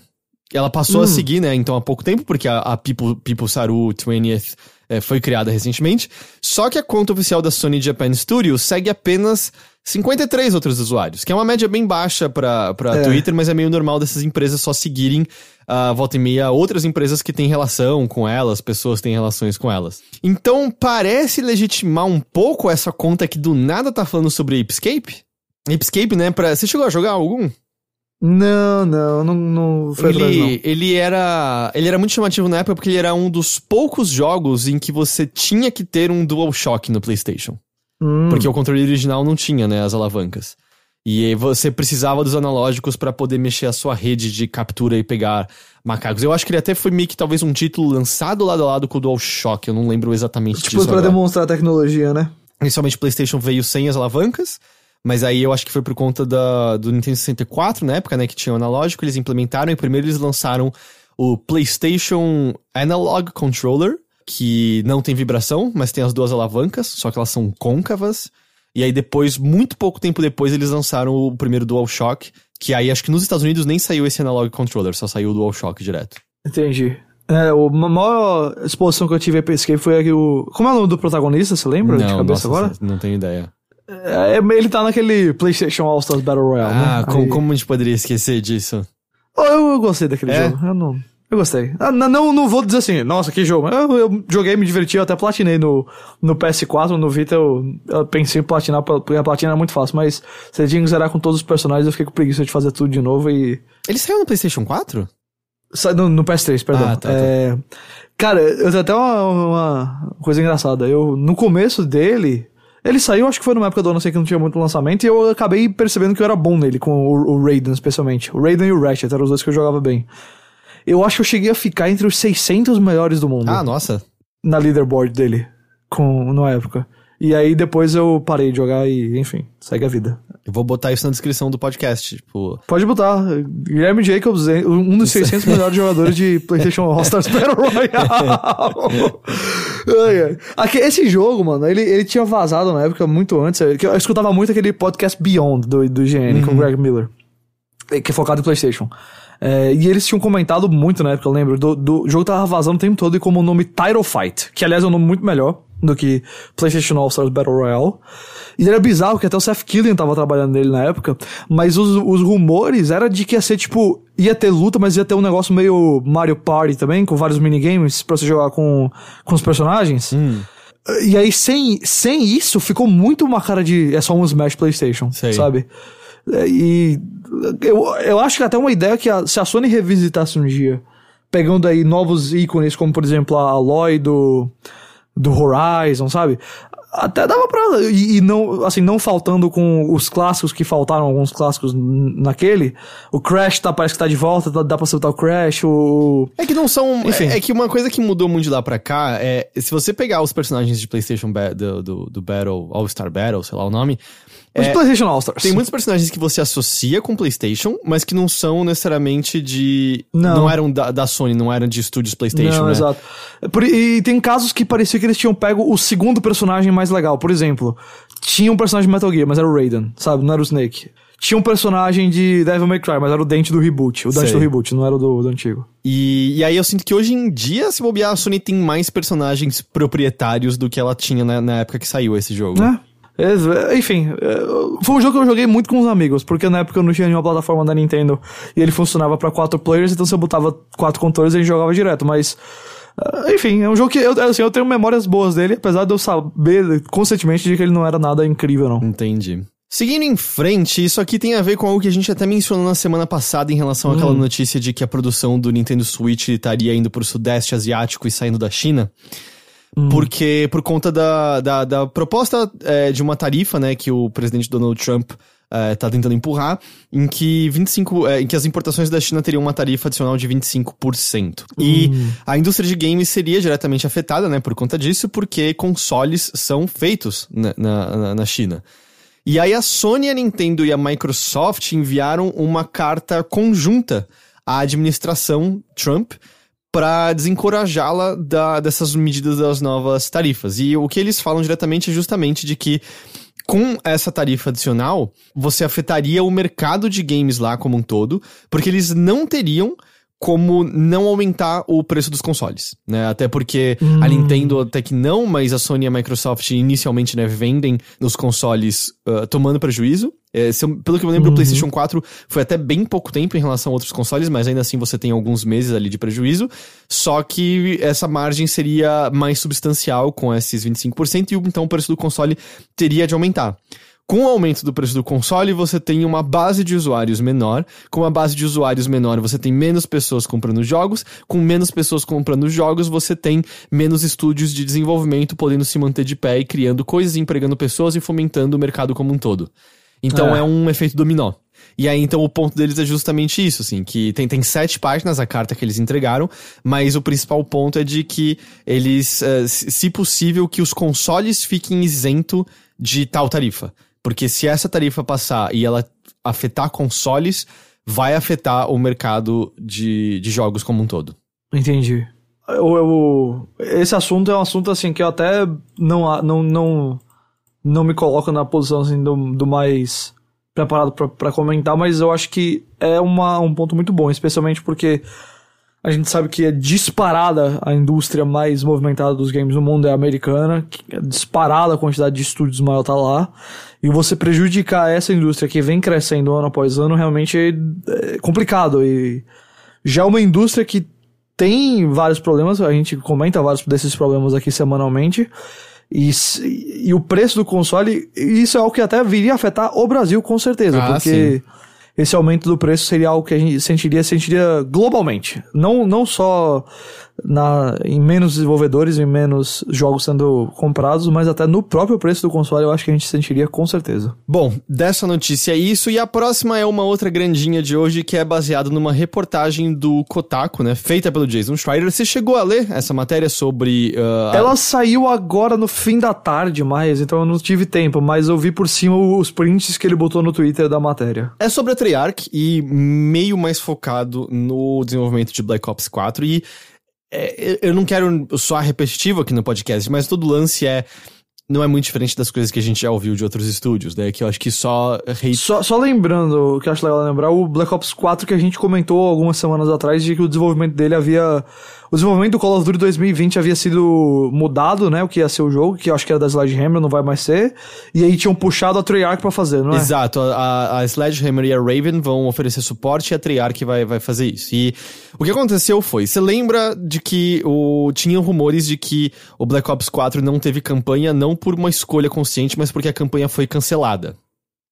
Ela passou hum. a seguir, né, então há pouco tempo, porque a, a People, People Saru 20th é, foi criada recentemente. Só que a conta oficial da Sony Japan Studio segue apenas 53 outros usuários, que é uma média bem baixa pra, pra é. Twitter, mas é meio normal dessas empresas só seguirem uh, volta e meia outras empresas que têm relação com elas, pessoas que têm relações com elas. Então parece legitimar um pouco essa conta que do nada tá falando sobre Apescape. Apescape, né? Pra... Você chegou a jogar algum? Não, não, não, não foi ele, atrás, não. Ele era, ele era muito chamativo na época porque ele era um dos poucos jogos em que você tinha que ter um DualShock no PlayStation. Hum. Porque o controle original não tinha, né, as alavancas. E você precisava dos analógicos para poder mexer a sua rede de captura e pegar macacos. Eu acho que ele até foi meio que talvez um título lançado lado a lado com o DualShock, eu não lembro exatamente tipo, disso. Tipo, pra demonstrar a tecnologia, né? Inicialmente o PlayStation veio sem as alavancas, mas aí eu acho que foi por conta da, do Nintendo 64, na época, né, que tinha o analógico, eles implementaram e primeiro eles lançaram o PlayStation Analog Controller, que não tem vibração, mas tem as duas alavancas, só que elas são côncavas. E aí depois, muito pouco tempo depois, eles lançaram o primeiro DualShock, que aí acho que nos Estados Unidos nem saiu esse Analog Controller, só saiu o DualShock direto. Entendi. É, a maior exposição que eu tive a Escape foi aqui o... Como é o nome do protagonista, você lembra? Não, de cabeça nossa, agora? Não tenho ideia. É, ele tá naquele PlayStation All-Stars Battle Royale, ah, né? como, como a gente poderia esquecer disso? Eu, eu gostei daquele é? jogo. Eu não... Eu gostei. Ah, não, não vou dizer assim, nossa, que jogo. Eu, eu joguei, me diverti, eu até platinei no, no PS4, no Vita eu, eu pensei em platinar, porque a platina é muito fácil, mas você tinha que zerar com todos os personagens, eu fiquei com preguiça de fazer tudo de novo e... Ele saiu no PlayStation 4? Sa no, no PS3, perdão. Ah, tá, tá. É... Cara, eu tenho até uma, uma coisa engraçada. Eu, no começo dele, ele saiu, acho que foi numa época do ano, sei que não tinha muito lançamento, e eu acabei percebendo que eu era bom nele, com o, o Raiden especialmente. O Raiden e o Ratchet eram os dois que eu jogava bem. Eu acho que eu cheguei a ficar entre os 600 melhores do mundo. Ah, nossa. Na leaderboard dele, com, na época. E aí depois eu parei de jogar e, enfim, segue a vida. Eu vou botar isso na descrição do podcast, tipo... Pode botar. Guilherme Jacobs, um dos 600 melhores jogadores de PlayStation All-Stars Battle Royale. Aqui, esse jogo, mano, ele, ele tinha vazado na época muito antes. Eu escutava muito aquele podcast Beyond do, do GN, uhum. com o Greg Miller. Que é focado em PlayStation. É, e eles tinham comentado muito na época, eu lembro, do, do jogo tava vazando o tempo todo e como o nome Title Fight, que aliás é um nome muito melhor do que PlayStation All Stars Battle Royale. E era bizarro que até o Seth Killian tava trabalhando nele na época, mas os, os rumores era de que ia ser tipo, ia ter luta, mas ia ter um negócio meio Mario Party também, com vários minigames pra você jogar com, com os personagens. Hum. E aí, sem, sem isso, ficou muito uma cara de é só um Smash PlayStation, Sei. sabe? É, e eu, eu acho que até uma ideia que a, se a Sony revisitasse um dia, pegando aí novos ícones, como por exemplo a Aloy do, do Horizon, sabe? Até dava pra. E, e, não, assim, não faltando com os clássicos que faltaram, alguns clássicos naquele. O Crash tá, parece que tá de volta, dá, dá pra soltar o Crash, o. É que não são. Enfim. É, é, que uma coisa que mudou muito de lá pra cá é. Se você pegar os personagens de PlayStation do, do, do Battle, All-Star Battle, sei lá o nome, os é, PlayStation All-Stars. Tem muitos personagens que você associa com PlayStation, mas que não são necessariamente de. Não, não eram da, da, Sony, não eram de estúdios PlayStation. Não, né? exato. Por, e tem casos que parecia que eles tinham pego o segundo personagem mais legal. Por exemplo, tinha um personagem de Metal Gear, mas era o Raiden, sabe? Não era o Snake. Tinha um personagem de Devil May Cry, mas era o dente do reboot. O dente Sei. do reboot, não era o do, do antigo. E, e, aí eu sinto que hoje em dia, se bobear, a Sony tem mais personagens proprietários do que ela tinha na, na época que saiu esse jogo. É. É, enfim, é, foi um jogo que eu joguei muito com os amigos, porque na época eu não tinha nenhuma plataforma da Nintendo e ele funcionava para quatro players, então se eu botava quatro controles gente jogava direto, mas. É, enfim, é um jogo que eu, assim, eu tenho memórias boas dele, apesar de eu saber conscientemente de que ele não era nada incrível, não. Entendi. Seguindo em frente, isso aqui tem a ver com algo que a gente até mencionou na semana passada em relação hum. àquela notícia de que a produção do Nintendo Switch estaria indo pro Sudeste Asiático e saindo da China. Hum. Porque, por conta da, da, da proposta é, de uma tarifa, né, que o presidente Donald Trump é, tá tentando empurrar, em que 25, é, em que as importações da China teriam uma tarifa adicional de 25%. Hum. E a indústria de games seria diretamente afetada, né, por conta disso, porque consoles são feitos na, na, na China. E aí a Sony, a Nintendo e a Microsoft enviaram uma carta conjunta à administração Trump para desencorajá-la dessas medidas das novas tarifas. E o que eles falam diretamente é justamente de que com essa tarifa adicional, você afetaria o mercado de games lá como um todo, porque eles não teriam como não aumentar o preço dos consoles, né? Até porque Hum. a Nintendo até que não, mas a Sony e a Microsoft inicialmente, né, vendem os consoles ah, tomando prejuízo. É, eu- pelo que eu lembro, Uhum. o PlayStation 4 foi até bem pouco tempo em relação a outros consoles, mas ainda assim você tem alguns meses ali de prejuízo. Só que essa margem seria mais substancial com esses 25% e então o preço do console teria de aumentar. Com o aumento do preço do console, você tem uma base de usuários menor. Com a base de usuários menor, você tem menos pessoas comprando jogos. Com menos pessoas comprando jogos, você tem menos estúdios de desenvolvimento podendo se manter de pé e criando coisas, empregando pessoas e fomentando o mercado como um todo. Então É. é, um efeito dominó. E aí, então, o ponto deles é justamente isso, assim, que tem, tem sete páginas a carta que eles entregaram, mas o principal ponto é de que eles, eh, se se possível, que os consoles fiquem isento de tal tarifa. Porque se essa tarifa passar e ela afetar consoles, vai afetar o mercado de, de jogos como um todo. Entendi. Eu, eu- esse assunto é um assunto assim que eu até não, não, não, não me coloco na posição assim, do, do mais preparado pra- pra comentar, mas eu acho que é uma, um ponto muito bom, especialmente porque a gente sabe que é disparada a indústria mais movimentada dos games no mundo é a americana, que é disparada a quantidade de estúdios maior tá lá, e você prejudicar essa indústria que vem crescendo ano após ano realmente é complicado e já é uma indústria que tem vários problemas, a gente comenta vários desses problemas aqui semanalmente. E, e o preço do console, isso é algo que até viria a afetar o Brasil com certeza, Ah, porque esse aumento do preço seria algo que a gente sentiria, sentiria globalmente. Não, não só na, em menos desenvolvedores, em menos jogos sendo comprados, mas até no próprio preço do console eu acho que a gente sentiria com certeza. Bom, dessa notícia é isso, e a próxima é uma outra grandinha de hoje que é baseada numa reportagem do Kotaku, né? Feita pelo Jason Schreier. Você chegou a ler essa matéria sobre. ah, a- Ela saiu agora no fim da tarde, mais, então eu não tive tempo, mas eu vi por cima os prints que ele botou no Twitter da matéria. É sobre a Treyarch e meio mais focado no desenvolvimento de Black Ops 4. E é, eu não quero soar repetitivo aqui no podcast, mas todo lance é. Não é muito diferente das coisas que a gente já ouviu de outros estúdios, né? Que eu acho que só Só, só lembrando, o que eu acho legal lembrar, o Black Ops 4 que a gente comentou algumas semanas atrás de que o desenvolvimento dele havia. O desenvolvimento do Call of Duty 2020 havia sido mudado, né? O que ia ser o jogo, que eu acho que era da Sledgehammer, não vai mais ser. E aí tinham puxado a Treyarch pra fazer, não é? Exato, a, a- Sledgehammer e a Raven vão oferecer suporte e a Treyarch vai, vai fazer isso. E o que aconteceu foi, você lembra de que o, tinham rumores de que o Black Ops 4 não teve campanha, não por uma escolha consciente, mas porque a campanha foi cancelada.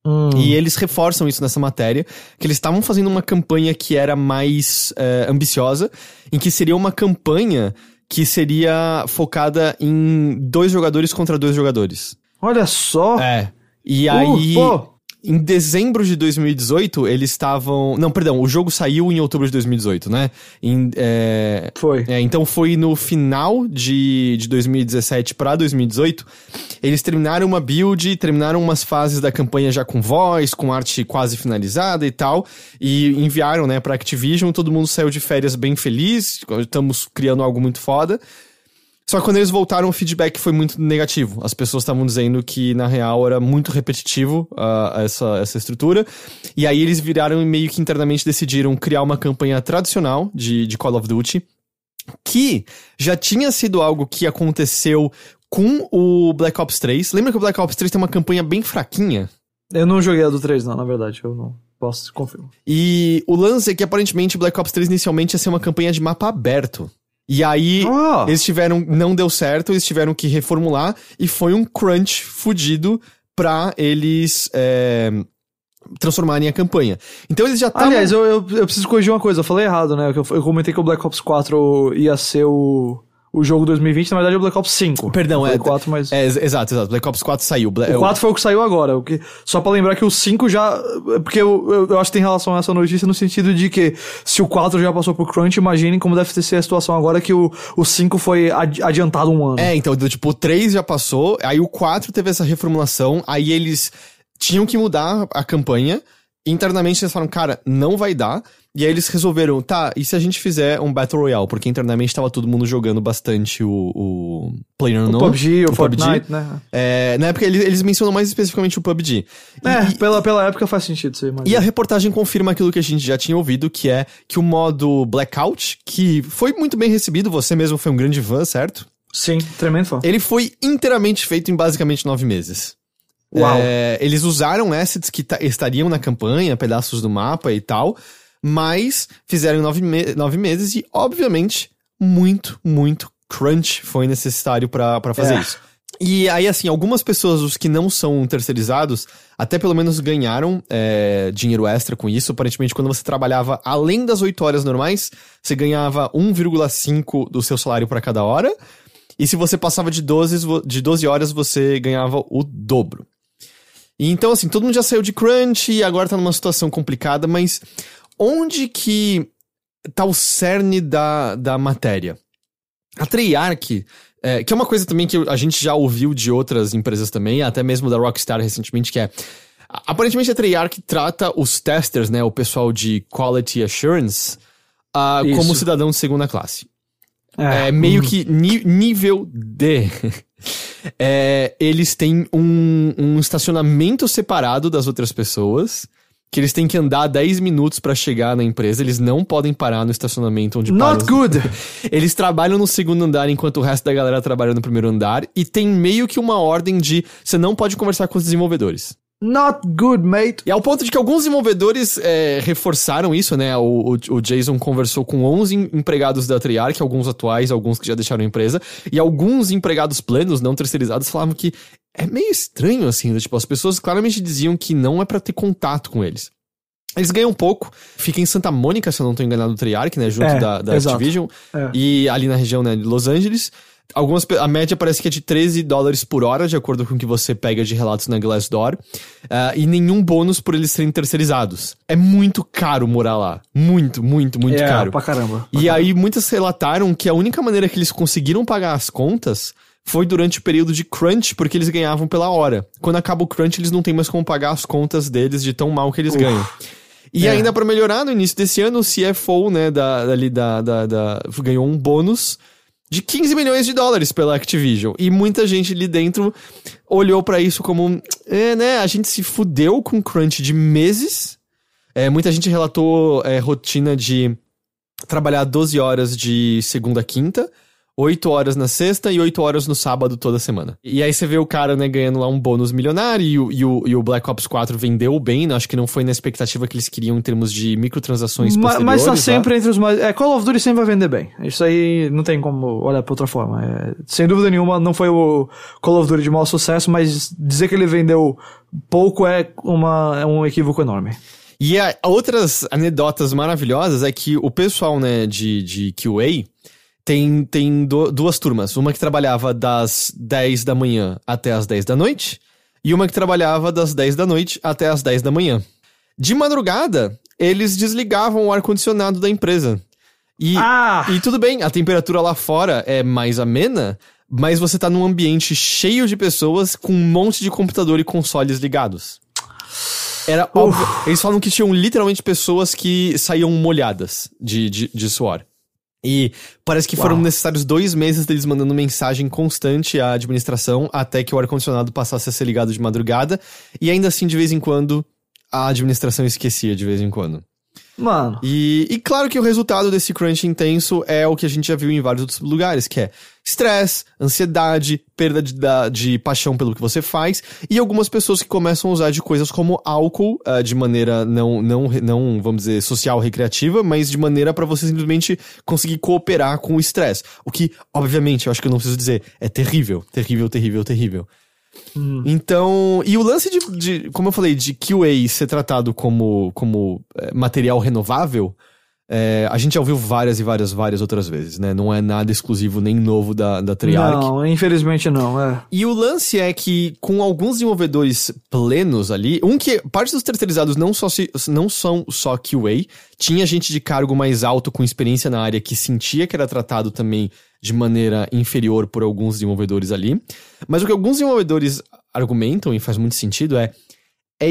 Hum. E eles reforçam isso nessa matéria, que eles estavam fazendo uma campanha que era mais eh, ambiciosa, em que seria uma campanha que seria focada em dois jogadores contra dois jogadores. Olha só! É. E Uh, aí, pô. Em dezembro de 2018, eles estavam. Não, perdão, o jogo saiu em outubro de 2018, né? Em, é... Foi. É, então foi no final de, de 2017 pra 2018. Eles terminaram uma build, terminaram umas fases da campanha já com voz, com arte quase finalizada e tal. E enviaram, né, pra Activision. Todo mundo saiu de férias bem feliz. Estamos criando algo muito foda. Só que quando eles voltaram, o feedback foi muito negativo. As pessoas estavam dizendo que, na real, era muito repetitivo ah, essa, essa estrutura. E aí eles viraram e meio que internamente decidiram criar uma campanha tradicional de, de Call of Duty, que já tinha sido algo que aconteceu com o Black Ops 3. Lembra que o Black Ops 3 tem uma campanha bem fraquinha? Eu não joguei a do 3, não, na verdade. Eu não posso confirmar. E o lance é que aparentemente Black Ops 3 inicialmente ia ser uma campanha de mapa aberto. E aí Ah! eles tiveram. Não deu certo, eles tiveram que reformular e foi um crunch fudido pra eles é, transformarem a campanha. Então eles já estavam. Aliás, eu, eu, eu preciso corrigir uma coisa, eu falei errado, né? Eu, eu comentei que o Black Ops 4 ia ser o, o jogo 2020, na verdade é o Black Ops 5. Perdão, é. falei 4, mas... é, ex- exato, exato. Black Ops 4 saiu. Bla- O 4 foi o que saiu agora. O que, só pra lembrar que o 5 já. Porque eu, eu, eu acho que tem relação a essa notícia no sentido de que se o 4 já passou pro Crunch, imaginem como deve ter sido a situação agora que o, o 5 foi adi- adiantado um ano. É, então, tipo, o 3 já passou, aí o 4 teve essa reformulação, aí eles tinham que mudar a campanha, internamente eles falaram, cara, não vai dar. E aí eles resolveram, tá, e se a gente fizer um Battle Royale? Porque internamente tava todo mundo jogando bastante o, o PlayerUnknown. O PUBG, o, o Fortnite, PUBG. né? É, na época eles, eles mencionam mais especificamente o PUBG. É, e- pela, pela época faz sentido isso aí, e a reportagem confirma aquilo que a gente já tinha ouvido, que é que o modo Blackout, que foi muito bem recebido, você mesmo foi um grande fã, certo? Sim, tremendo fã. Ele foi inteiramente feito em basicamente nove meses. É, eles usaram assets que ta- estariam na campanha, pedaços do mapa e tal, mas fizeram em nove, me- nove meses e, obviamente, muito, muito crunch foi necessário pra pra fazer É. isso. E aí, assim, algumas pessoas, os que não são terceirizados, até pelo menos ganharam é, dinheiro extra com isso. Aparentemente, quando você trabalhava além das 8 horas normais, você ganhava 1,5 do seu salário para cada hora. E se você passava de 12, vo- de 12 horas, você ganhava o dobro. E então, assim, todo mundo já saiu de crunch e agora tá numa situação complicada, mas onde que tá o cerne da, da matéria? A Treyarch, é, que é uma coisa também que a gente já ouviu de outras empresas também, até mesmo da Rockstar recentemente, que é. Aparentemente a Treyarch trata os testers, né, o pessoal de Quality Assurance, Isso. como cidadão de segunda classe. É, meio que ni- nível D. É, eles têm um, um estacionamento separado das outras pessoas. Que eles têm que andar 10 minutos pra chegar na empresa. Eles não podem parar no estacionamento onde Not param. good! Eles trabalham no segundo andar enquanto o resto da galera trabalha no primeiro andar. E tem meio que uma ordem de você não pode conversar com os desenvolvedores. Not good, mate! E ao ponto de que alguns desenvolvedores é, reforçaram isso, né? O, o, o Jason conversou com 11 em- empregados da Treyarch, alguns atuais, alguns que já deixaram a empresa, e alguns empregados plenos, não terceirizados, falavam que é meio estranho, assim, né? tipo, as pessoas claramente diziam que não é pra ter contato com eles. Eles ganham pouco, fica em Santa Mônica, se eu não tô enganado, o Treyarch, né? Junto É, da, da. Activision, É. e ali na região né, de Los Angeles. Algumas, a média parece que é de 13 dólares por hora, de acordo com o que você pega de relatos na Glassdoor. Ah, e nenhum bônus por eles serem terceirizados. É muito caro morar lá. Muito, muito, muito é, caro. pra caramba. E aí muitas relataram que a única maneira que eles conseguiram pagar as contas foi durante o período de crunch, porque eles ganhavam pela hora. Quando acaba o crunch, eles não têm mais como pagar as contas deles de tão mal que eles ganham. E É. ainda pra melhorar, no início desse ano, o CFO, né, da, da, da, da- ganhou um bônus de 15 milhões de dólares pela Activision. E muita gente ali dentro olhou pra isso como, é, né, a gente se fudeu com crunch de meses. É, muita gente relatou é, rotina de trabalhar 12 horas de segunda a quinta, 8 horas na sexta e 8 horas no sábado toda semana. E aí você vê o cara, né, ganhando lá um bônus milionário e o, e o, e o Black Ops 4 vendeu bem, né? acho que não foi na expectativa que eles queriam em termos de microtransações Ma- mas tá lá. sempre entre os mais. É, Call of Duty sempre vai vender bem. Isso aí não tem como olhar pra outra forma. É, sem dúvida nenhuma, não foi o Call of Duty de maior sucesso, mas dizer que ele vendeu pouco é, uma, é um equívoco enorme. E a, outras anedotas maravilhosas é que o pessoal, né, de, de QA tem, tem du- duas turmas. Uma que trabalhava das 10 da manhã até as 10 da noite, e uma que trabalhava das 10 da noite até as 10 da manhã. De madrugada, eles desligavam o ar-condicionado da empresa. E, Ah! e tudo bem, a temperatura lá fora é mais amena, mas você tá num ambiente cheio de pessoas com um monte de computador e consoles ligados. Era óbvio. Eles falam que tinham literalmente pessoas que saíam molhadas de, de, de suor. E parece que foram Uau. necessários dois meses deles mandando mensagem constante à administração até que o ar-condicionado passasse a ser ligado de madrugada. E ainda assim, de vez em quando, a administração esquecia de vez em quando. Mano. E, e claro que o resultado desse crunch intenso é o que a gente já viu em vários outros lugares, que é estresse, ansiedade, perda de, de paixão pelo que você faz, e algumas pessoas que começam a usar de coisas como álcool, ah, de maneira não, não, não, vamos dizer, social, recreativa, mas de maneira pra você simplesmente conseguir cooperar com o estresse. O que, obviamente, eu acho que eu não preciso dizer, é terrível, terrível, terrível, terrível. Então, e o lance de, de, como eu falei, de QA ser tratado como, como é, material renovável, é, a gente já ouviu várias e várias, várias outras vezes, né? Não é nada exclusivo nem novo da, da Treyarch. Não, infelizmente não, é. E o lance é que, com alguns desenvolvedores plenos ali, um que parte dos terceirizados não, só se, não são só QA, tinha gente de cargo mais alto com experiência na área que sentia que era tratado também de maneira inferior por alguns desenvolvedores ali. Mas o que alguns desenvolvedores argumentam, e faz muito sentido, é é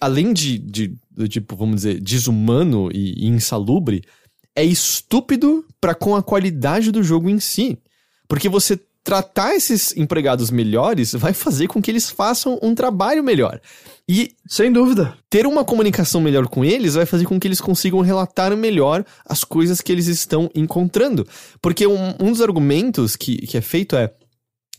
além de, de, de, tipo, vamos dizer, desumano e, e insalubre, é estúpido para com a qualidade do jogo em si. Porque você tratar esses empregados melhores vai fazer com que eles façam um trabalho melhor. E, sem dúvida, ter uma comunicação melhor com eles vai fazer com que eles consigam relatar melhor as coisas que eles estão encontrando. Porque um, um dos argumentos que, que é feito é,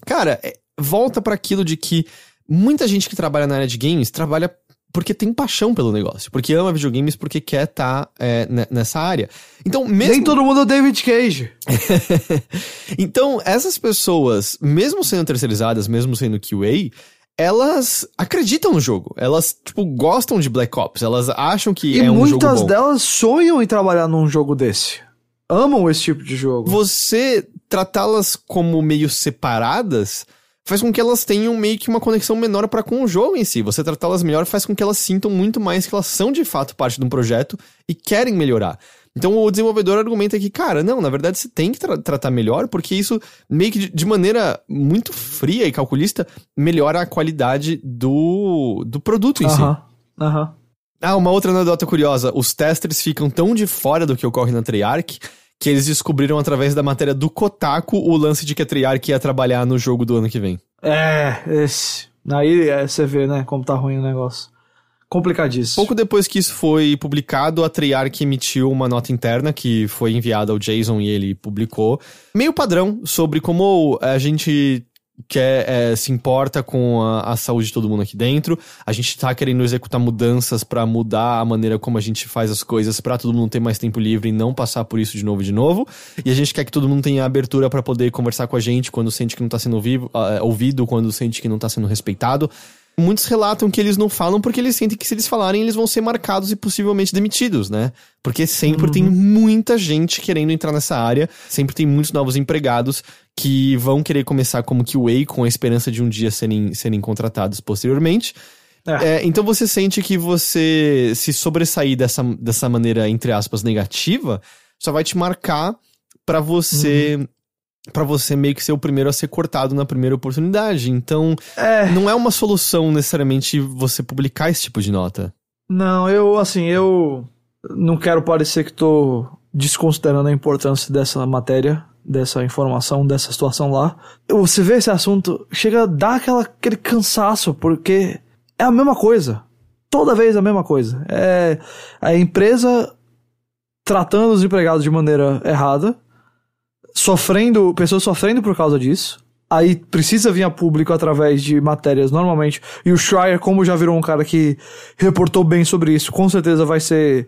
cara, é, volta para aquilo de que muita gente que trabalha na área de games trabalha porque tem paixão pelo negócio, porque ama videogames, porque quer estar tá, é, nessa área. Então, mesmo... Nem todo mundo é David Cage. então, essas pessoas, mesmo sendo terceirizadas, mesmo sendo QA, elas acreditam no jogo. Elas, tipo, gostam de Black Ops. Elas acham que e é um jogo bom. E muitas delas sonham em trabalhar num jogo desse. Amam esse tipo de jogo. Você tratá-las como meio separadas faz com que elas tenham meio que uma conexão menor para com o jogo em si. Você tratá-las melhor faz com que elas sintam muito mais que elas são de fato parte de um projeto e querem melhorar. Então o desenvolvedor argumenta que, cara, não, na verdade você tem que tra tratar melhor, porque isso meio que de, de, maneira muito fria e calculista melhora a qualidade do, do produto em uh -huh. si. Aham. Uh -huh. Ah, uma outra anedota curiosa: os testers ficam tão de fora do que ocorre na Treyarch que eles descobriram através da matéria do Kotaku o lance de que a Treyarch ia trabalhar no jogo do ano que vem. É, esse. Aí é, você vê, né, como tá ruim o negócio. Complicadíssimo. Pouco depois que isso foi publicado, a Treyarch emitiu uma nota interna que foi enviada ao Jason e ele publicou. Meio padrão sobre como a gente quer, é, se importa com a, a, saúde de todo mundo aqui dentro. A gente tá querendo executar mudanças para mudar a maneira como a gente faz as coisas para todo mundo ter mais tempo livre e não passar por isso de novo e de novo. E a gente quer que todo mundo tenha abertura para poder conversar com a gente quando sente que não tá sendo ouvido, uh, ouvido quando sente que não tá sendo respeitado. Muitos relatam que eles não falam porque eles sentem que se eles falarem, eles vão ser marcados e possivelmente demitidos, né? Porque sempre uhum. tem muita gente querendo entrar nessa área, sempre tem muitos novos empregados que vão querer começar como QA com a esperança de um dia serem, serem contratados posteriormente. É. É, então você sente que você se sobressair dessa, dessa maneira, entre aspas, negativa, só vai te marcar para você uhum para você meio que ser o primeiro a ser cortado na primeira oportunidade. Então, é. não é uma solução necessariamente você publicar esse tipo de nota. Não, eu, assim, eu não quero parecer que tô desconsiderando a importância dessa matéria, dessa informação, dessa situação lá. Você vê esse assunto, chega a dar aquela, aquele cansaço, porque é a mesma coisa. Toda vez a mesma coisa. É a empresa tratando os empregados de maneira errada, sofrendo, pessoas sofrendo por causa disso. Aí precisa vir a público através de matérias normalmente. E o Schreier, como já virou um cara que reportou bem sobre isso, com certeza vai ser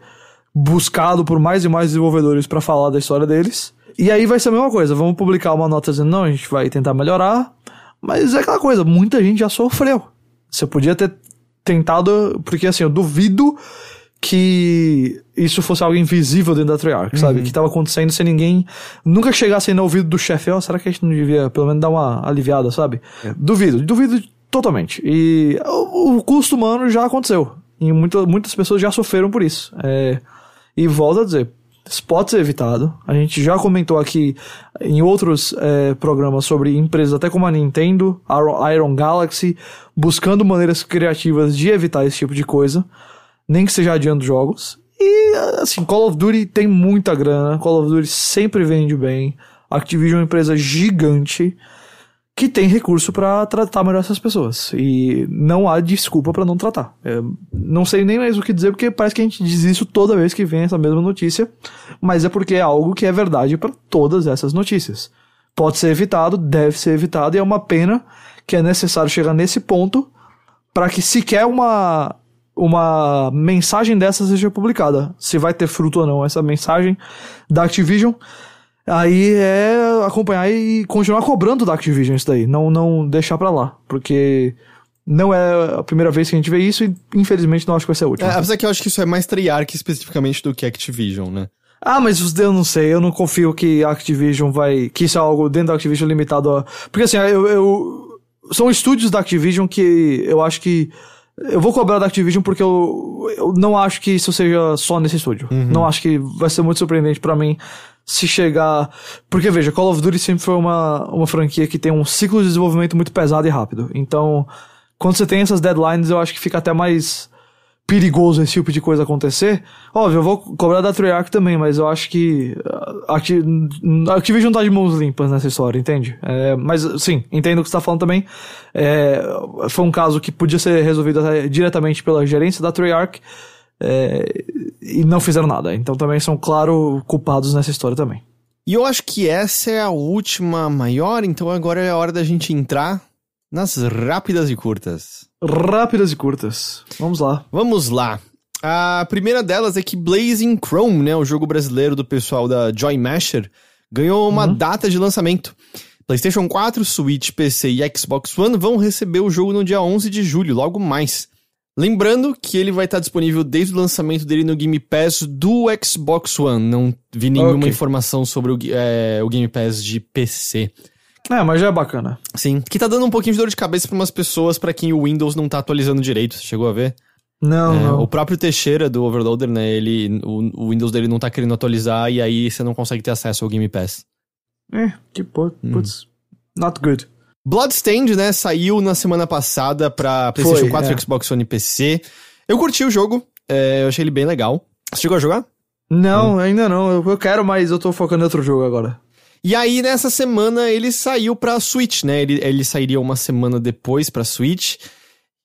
buscado por mais e mais desenvolvedores para falar da história deles. E aí vai ser a mesma coisa. Vamos publicar uma nota dizendo, não, a gente vai tentar melhorar. Mas é aquela coisa, muita gente já sofreu. Você podia ter tentado, porque assim, eu duvido que isso fosse algo invisível dentro da Treyarch, uhum. sabe? Que tava acontecendo sem ninguém nunca chegasse no ouvido do chefe, ó, oh, será que a gente não devia pelo menos dar uma aliviada, sabe? É. Duvido, duvido totalmente. E o, o, custo humano já aconteceu. E muita, muitas pessoas já sofreram por isso. É, e volto a dizer, isso pode ser evitado. A gente já comentou aqui em outros é, programas sobre empresas até como a Nintendo, a Iron Galaxy, buscando maneiras criativas de evitar esse tipo de coisa nem que seja adiando jogos. E, assim, Call of Duty tem muita grana, Call of Duty sempre vende bem. Activision é uma empresa gigante que tem recurso para tratar melhor essas pessoas. E não há desculpa para não tratar. É, não sei nem mais o que dizer, porque parece que a gente diz isso toda vez que vem essa mesma notícia, mas é porque é algo que é verdade para todas essas notícias. Pode ser evitado, deve ser evitado, e é uma pena que é necessário chegar nesse ponto para que sequer uma uma mensagem dessa seja publicada. Se vai ter fruto ou não essa mensagem da Activision. Aí é acompanhar e continuar cobrando da Activision isso daí. Não, não deixar pra lá. Porque não é a primeira vez que a gente vê isso e infelizmente não acho que vai ser a última. É, apesar que eu acho que isso é mais Treyarch especificamente do que Activision, né? Ah, mas eu não sei, eu não confio que a Activision vai. que isso é algo dentro da Activision limitado a. Porque assim, eu. eu são estúdios da Activision que eu acho que eu vou cobrar da Activision porque eu, eu não acho que isso seja só nesse estúdio. Uhum. Não acho que vai ser muito surpreendente para mim se chegar. Porque veja, Call of Duty sempre foi uma, uma franquia que tem um ciclo de desenvolvimento muito pesado e rápido. Então, quando você tem essas deadlines, eu acho que fica até mais perigoso esse tipo de coisa acontecer. Óbvio, eu vou cobrar da Treyarch também, mas eu acho que a Acti- a Activision tá de mãos limpas nessa história, entende? É, mas sim, entendo o que você tá falando também. É, foi um caso que podia ser resolvido até diretamente pela gerência da Treyarch é, e não fizeram nada. Então também são, claro, culpados nessa história também. E eu acho que essa é a última maior, então agora é a hora da gente entrar nas rápidas e curtas. Rápidas e curtas. Vamos lá. Vamos lá. A primeira delas é que Blazing Chrome, né, o jogo brasileiro do pessoal da Joy Masher, ganhou uma data de lançamento. PlayStation 4, Switch, PC e Xbox One vão receber o jogo no dia 11 de julho, logo mais. Lembrando que ele vai estar disponível desde o lançamento dele no Game Pass do Xbox One. Não vi nenhuma Ok. informação sobre o, é, o Game Pass de PC. É, mas já é bacana. Sim. Que tá dando um pouquinho de dor de cabeça pra umas pessoas pra quem o Windows não tá atualizando direito. Você Chegou a ver? Não, É, não. o próprio Teixeira do Overloader, né? Ele, o, o Windows dele não tá querendo atualizar e aí você não consegue ter acesso ao Game Pass. É, que Hum. putz. Not good. Bloodstained, né? Saiu na semana passada pra PlayStation Foi, 4, é. Xbox One e PC. Eu curti o jogo, é, eu achei ele bem legal. Você chegou a jogar? Não, ainda não. Eu, eu quero, mas eu tô focando em outro jogo agora. E aí, nessa semana, ele saiu pra Switch, né? Ele, ele sairia uma semana depois pra Switch.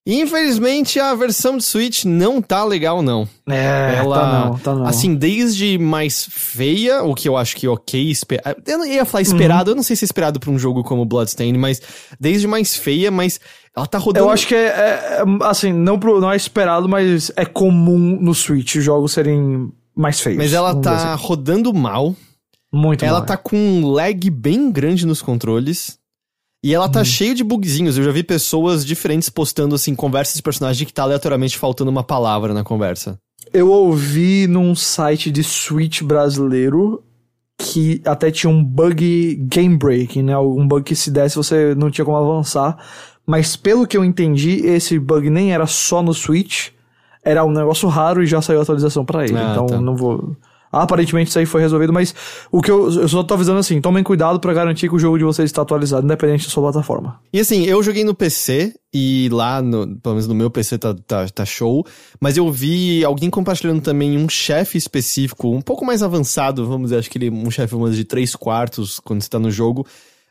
Infelizmente, a versão de Switch não tá legal, não. É, Ela, tá não, tá não. Assim, desde mais feia, o que eu acho que ok, esper... eu ia falar esperado, eu não sei se é esperado pra um jogo como Bloodstained, mas desde mais feia, mas ela tá rodando... eu acho que é, é- é, assim, não, pro- não é esperado, mas é comum no Switch os jogos serem mais feios. Mas ela tá assim. rodando mal, muito ela tá com um lag bem grande nos controles, e ela tá Uhum. cheio de bugzinhos, eu já vi pessoas diferentes postando, assim, conversas de personagem que tá aleatoriamente faltando uma palavra na conversa. Eu ouvi num site de Switch brasileiro que até tinha um bug game breaking, né? Um bug que se desse você não tinha como avançar. Mas pelo que eu entendi, esse bug nem era só no Switch, era um negócio raro e já saiu a atualização pra ele. Ah, então tá. não vou. Aparentemente isso aí foi resolvido, mas o que eu, eu só tô avisando assim, tomem cuidado pra garantir que o jogo de vocês está atualizado, independente da sua plataforma. E assim, eu joguei no PC e lá, no, pelo menos no meu PC tá, tá, tá show, mas eu vi alguém compartilhando também um chefe específico, um pouco mais avançado, vamos dizer, acho que ele um chefe de 3 quartos quando você tá no jogo,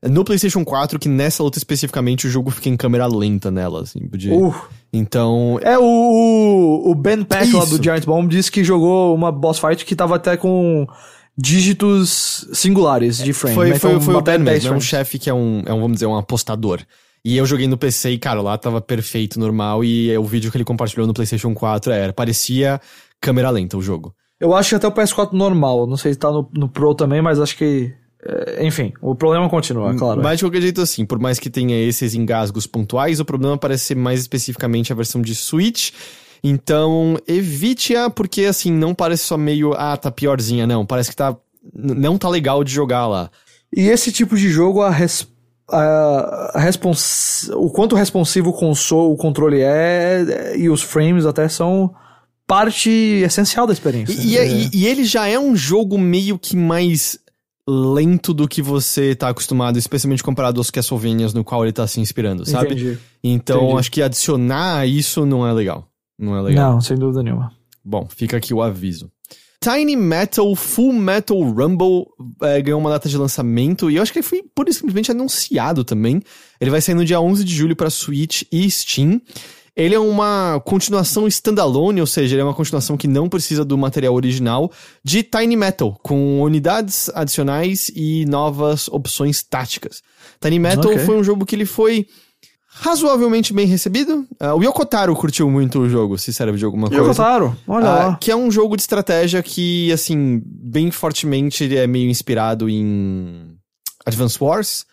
no PlayStation 4, que nessa luta especificamente o jogo fica em câmera lenta nela, assim, de... Uh, Então, É, o, o, Ben Peck lá do Giant Bomb disse que jogou uma boss fight que tava até com dígitos singulares de frame. foi, né? foi, Então, foi o Ben 10 mesmo, é um chefe que é um, é um, vamos dizer, um apostador. E eu joguei no PC e, cara, lá tava perfeito, normal, e o vídeo que ele compartilhou no PlayStation 4 era, parecia câmera lenta o jogo. Eu acho que até o PS4 normal, não sei se tá no, no Pro também, mas acho que... é, enfim, o problema continua, claro. Mas de qualquer jeito, assim, por mais que tenha esses engasgos pontuais, o problema parece ser mais especificamente a versão de Switch. Então, evite-a, porque assim, não parece só meio, ah, tá piorzinha, não. Parece que tá. Não tá legal de jogar lá. E esse tipo de jogo, a, res, a, a respons, o quanto responsivo o console, o controle é, é, e os frames até são parte essencial da experiência. E, É. e- e ele já é um jogo meio que mais lento do que você tá acostumado, especialmente comparado aos Castlevanias no qual ele tá se inspirando, sabe? Entendi. Então, Entendi. acho que adicionar isso não é legal. Não é legal. Não, sem dúvida nenhuma. Bom, fica aqui o aviso. Tiny Metal Full Metal Rumble eh, ganhou uma data de lançamento e eu acho que ele foi pura e simplesmente anunciado também. Ele vai sair no dia 11 de julho para Switch e Steam. Ele é uma continuação standalone, ou seja, ele é uma continuação que não precisa do material original de Tiny Metal, com unidades adicionais e novas opções táticas. Tiny Metal Ok. foi um jogo que ele foi razoavelmente bem recebido. Ah, o Yokotaro curtiu muito o jogo, se serve de alguma coisa. o Kotaro, olha Ah, lá. que é um jogo de estratégia que, assim, bem fortemente é meio inspirado em Advance Wars.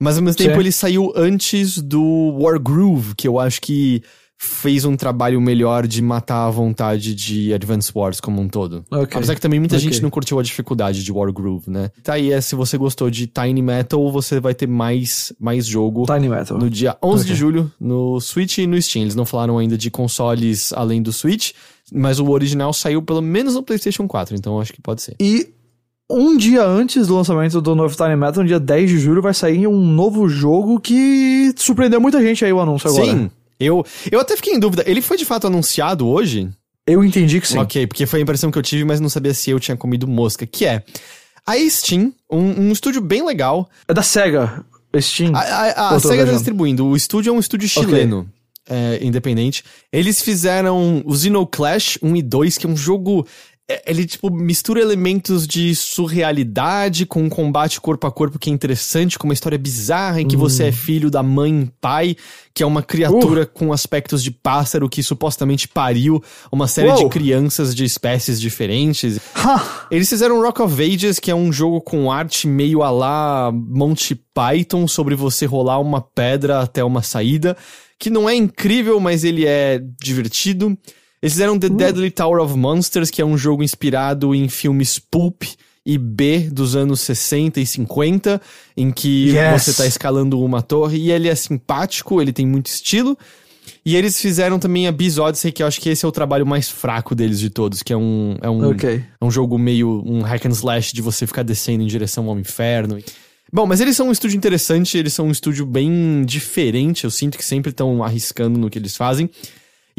Mas ao mesmo tempo Sim. ele saiu antes do Wargroove, que eu acho que fez um trabalho melhor de matar a vontade de Advance Wars como um todo. Ok. Apesar que também muita Ok. gente não curtiu a dificuldade de Wargroove, né? Tá aí, é, se você gostou de Tiny Metal, você vai ter mais, mais jogo Tiny Metal. no dia 11 de Ok. julho no Switch e no Steam. Eles não falaram ainda de consoles além do Switch, mas o original saiu pelo menos no PlayStation 4, então eu acho que pode ser. E um dia antes do lançamento do novo Tiny Metal, no dia 10 de julho, vai sair um novo jogo que surpreendeu muita gente aí o anúncio agora. Sim, Eu, eu até fiquei em dúvida, ele foi de fato anunciado hoje? Eu entendi que sim. Ok, porque foi a impressão que eu tive, mas não sabia se eu tinha comido mosca. Que é a Steam, um, um estúdio bem legal. É da SEGA, Steam. A, a, a SEGA tá distribuindo. O estúdio é um estúdio chileno. Okay. É, independente. Eles fizeram o Xenoclash 1 e 2, que é um jogo ele, tipo, mistura elementos de surrealidade com um combate corpo a corpo que é interessante, com uma história bizarra em que você é hum. filho da mãe pai, que é uma criatura uh. com aspectos de pássaro que supostamente pariu uma série Uou. de crianças de espécies diferentes. Eles fizeram Rock of Ages, que é um jogo com arte meio a lá Monty Python, sobre você rolar uma pedra até uma saída, que não é incrível, mas ele é divertido. Eles fizeram The uh. Deadly Tower of Monsters, que é um jogo inspirado em filmes pulp e B dos anos 60 e 50, em que yes. você tá escalando uma torre e ele é simpático, ele tem muito estilo. E eles fizeram também a Odyssey, que eu acho que esse é o trabalho mais fraco deles de todos, que é um é um, okay. é um jogo meio um hack and slash de você ficar descendo em direção ao inferno. Bom, mas eles são um estúdio interessante, eles são um estúdio bem diferente, eu sinto que sempre estão arriscando no que eles fazem.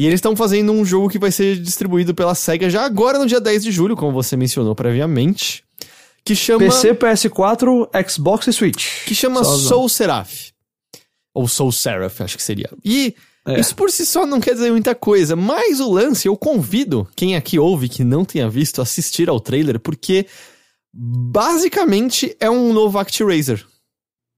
E eles estão fazendo um jogo que vai ser distribuído pela SEGA já agora no dia 10 de julho, como você mencionou previamente. Que chama. PC, PS4, Xbox e Switch. Que chama só Soul Seraph. Ou Soul Seraph, acho que seria. E é. isso por si só não quer dizer muita coisa, mas o lance, eu convido quem aqui ouve que não tenha visto assistir ao trailer, porque basicamente é um novo ActRaiser.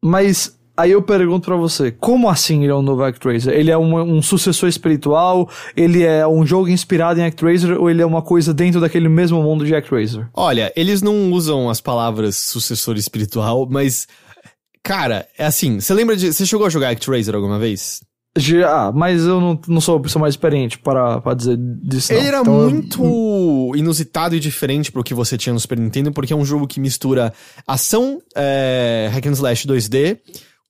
Mas Aí eu pergunto para você, como assim ele é um novo ActRaiser? Ele é um, um, sucessor espiritual? Ele é um jogo inspirado em ActRaiser? Ou ele é uma coisa dentro daquele mesmo mundo de ActRaiser? Olha, eles não usam as palavras sucessor espiritual, mas... Cara, é assim, você lembra de... Você chegou a jogar ActRaiser alguma vez? Já, mas eu não, não sou a pessoa mais experiente para, para dizer disso. Ele não. era então, muito inusitado e diferente pro que você tinha no Super Nintendo, porque é um jogo que mistura ação, é, hack and slash 2D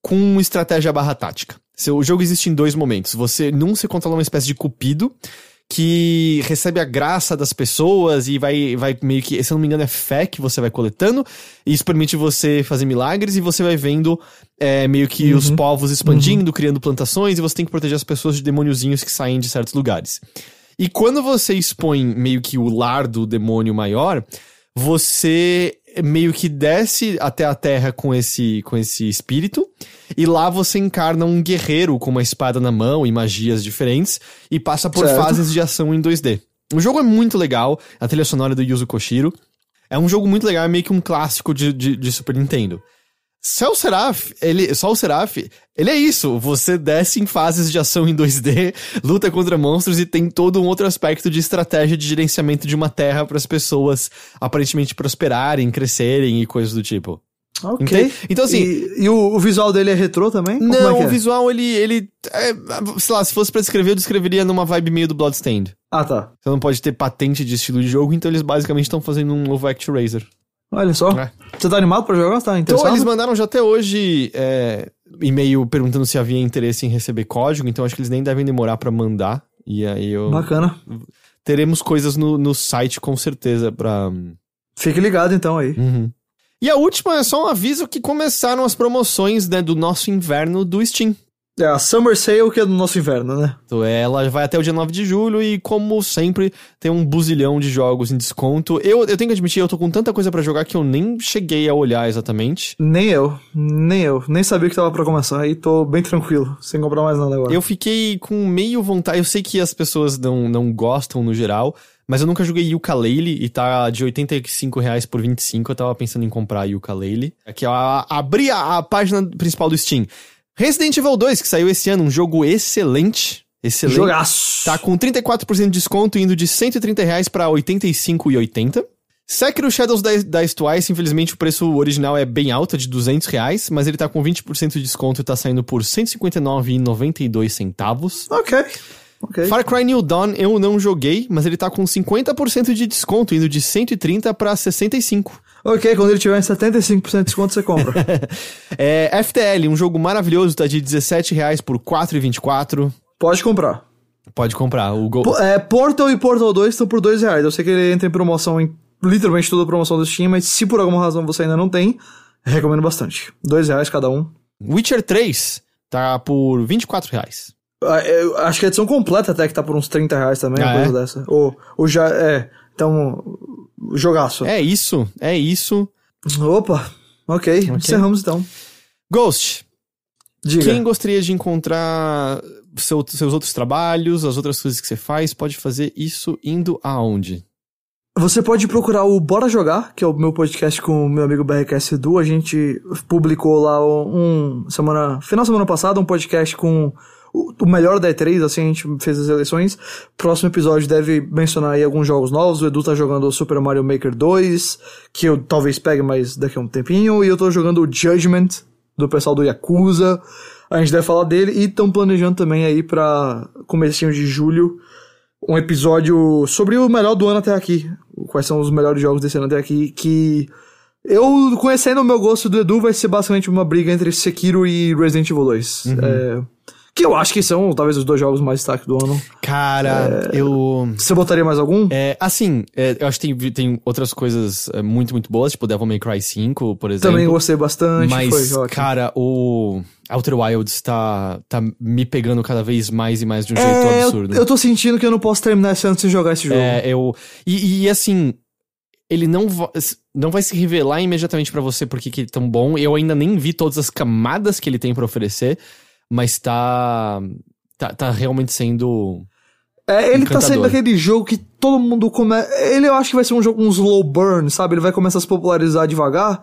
com estratégia barra tática. O jogo existe em dois momentos. Você, num, você controla uma espécie de cupido que recebe a graça das pessoas e vai, vai meio que, se eu não me engano, é fé que você vai coletando. E isso permite você fazer milagres e você vai vendo é, meio que uhum. os povos expandindo, uhum. criando plantações, e você tem que proteger as pessoas de demôniozinhos que saem de certos lugares. E quando você expõe meio que o lar do demônio maior, você meio que desce até a terra com esse, com esse espírito, e lá você encarna um guerreiro com uma espada na mão e magias diferentes, e passa por certo. fases de ação em 2D. O jogo é muito legal, a trilha sonora do Yuzo Koshiro. É um jogo muito legal, é meio que um clássico de, de, de Super Nintendo. Cell Seraph, ele, só o Seraph, ele é isso. Você desce em fases de ação em 2D, luta contra monstros e tem todo um outro aspecto de estratégia de gerenciamento de uma terra para as pessoas aparentemente prosperarem, crescerem e coisas do tipo. Ok. Entende? Então, assim. E, e o, o, visual dele é retrô também? Não, é o é? visual, ele. ele é, sei lá, se fosse pra descrever, eu descreveria numa vibe meio do Bloodstained. Ah, tá. Você não pode ter patente de estilo de jogo, então eles basicamente estão fazendo um novo ActRaiser. Olha só. É. Você tá animado pra jogar? Tá interessado? Então, eles mandaram já até hoje é, e-mail perguntando se havia interesse em receber código, então acho que eles nem devem demorar para mandar. E aí eu. Bacana. Teremos coisas no, no site com certeza pra. Fique ligado então aí. Uhum. E a última é só um aviso que começaram as promoções né, do nosso inverno do Steam. É a Summer Sale que é do nosso inverno, né? Então, ela vai até o dia 9 de julho e, como sempre, tem um buzilhão de jogos em desconto. Eu, eu tenho que admitir, eu tô com tanta coisa para jogar que eu nem cheguei a olhar exatamente. Nem eu, nem eu. Nem sabia que tava pra começar. Aí tô bem tranquilo, sem comprar mais nada agora. Eu fiquei com meio vontade. Eu sei que as pessoas não, não gostam no geral, mas eu nunca joguei Yooka-Laylee e tá de 85 reais por 25. Eu tava pensando em comprar Yooka-Laylee. Aqui, ó, abri a, a página principal do Steam. Resident Evil 2, que saiu esse ano, um jogo excelente. Excelente. Jogaço. Tá com 34% de desconto, indo de 130 reais pra 85,80. Sekiro Shadows Dice Twice, infelizmente o preço original é bem alto, de 200 reais, mas ele tá com 20% de desconto e tá saindo por 159,92 centavos. Ok. Okay. Far Cry New Dawn eu não joguei, mas ele tá com 50% de desconto, indo de 130 para 65. Ok, quando ele tiver em 75% de desconto, você compra. é, FTL, um jogo maravilhoso, tá de 17 reais por 4,24. Pode comprar. Pode comprar. O Go... é, Portal e Portal 2 estão por 2 reais. Eu sei que ele entra em promoção em literalmente toda a promoção do Steam, mas se por alguma razão você ainda não tem, recomendo bastante. 2 reais cada um. Witcher 3 tá por 24 reais. Ah, eu acho que a edição completa até que tá por uns 30 reais também, Ah, uma coisa é? dessa. Ou, ou já, é. Então, jogaço. É isso, é isso. Opa, ok, encerramos então. Ghost, Diga. quem gostaria de encontrar seu- seus outros trabalhos, as outras coisas que você faz, pode fazer isso indo aonde? Você pode procurar o Bora Jogar, que é o meu podcast com o meu amigo BRKS Edu. A gente publicou lá um semana, final de semana passada, um podcast com o, o melhor da E3, assim a gente fez as eleições. Próximo episódio deve mencionar aí alguns jogos novos. O Edu tá jogando o Super Mario Maker 2, que eu talvez pegue mais daqui a um tempinho, e eu tô jogando o Judgment do pessoal do Yakuza. A gente deve falar dele e estão planejando também aí pra comecinho de julho um episódio sobre o melhor do ano até aqui. Quais são os melhores jogos desse ano até aqui. Que eu, conhecendo o meu gosto do Edu, vai ser basicamente uma briga entre Sekiro e Resident Evil 2. É, que eu acho que são talvez os dois jogos mais destaque do ano. Cara, eu. Você botaria mais algum? É, assim, é, eu acho que tem, tem outras coisas é, muito, muito boas, tipo Devil May Cry 5, por exemplo. Também gostei bastante. Mas, foi ótimo. cara, o Outer Wilds tá, tá me pegando cada vez mais e mais de um jeito é, eu, absurdo. eu tô sentindo que eu não posso terminar esse ano sem jogar esse jogo. É, eu. E, e, assim, ele não, va- não vai se revelar imediatamente pra você porque que ele é tão bom. Eu ainda nem vi todas as camadas que ele tem pra oferecer, mas tá. Tá, tá realmente sendo. É, ele tá Encantador. saindo daquele jogo que todo mundo começa. Ele eu acho que vai ser um jogo, um slow burn, sabe? Ele vai começar a se popularizar devagar.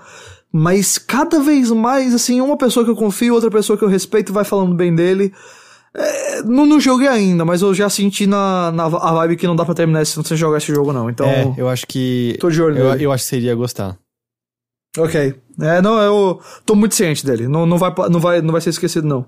Mas cada vez mais, assim, uma pessoa que eu confio, outra pessoa que eu respeito vai falando bem dele. É, não, não joguei ainda, mas eu já senti na, na a vibe que não dá pra terminar se você jogar esse jogo, não. Então. É, eu acho que. Tô de olho Eu, nele. eu acho que iria gostar. Ok. É, não, eu tô muito ciente dele. Não, não, vai, não, vai, não vai ser esquecido, não.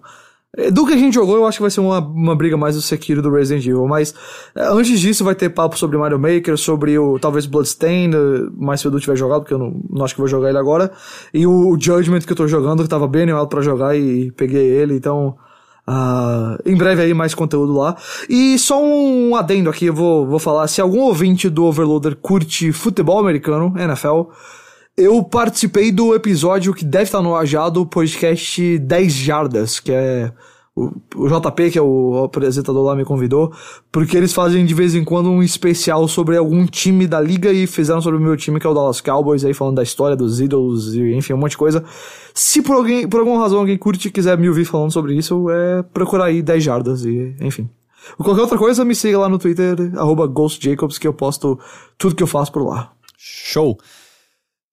É, Do que a gente jogou, eu acho que vai ser uma, uma briga mais do Sekiro do Resident Evil. Mas é, antes disso, vai ter papo sobre Mario Maker, sobre o talvez Bloodstained, eh, mais se o Edu tiver jogado, porque eu não, não acho que vou jogar ele agora. E o Judgment que eu tô jogando, que tava bem animado pra jogar e peguei ele, então. ah, em breve aí mais conteúdo lá. E só um adendo aqui, eu vou, vou falar. Se algum ouvinte do Overloader curte futebol americano, NFL, eu participei do episódio que deve estar no Ajado, o podcast 10 Jardas, que é o, JP, que é o apresentador lá, me convidou, porque eles fazem de vez em quando um especial sobre algum time da liga e fizeram sobre o meu time, que é o Dallas Cowboys, aí falando da história dos ídolos e enfim, um monte de coisa. Se por, alguém, por alguma razão alguém curte e quiser me ouvir falando sobre isso, é procurar aí 10 Jardas e enfim. Qualquer outra coisa, me siga lá no Twitter, GhostJacobs, que eu posto tudo que eu faço por lá. Show!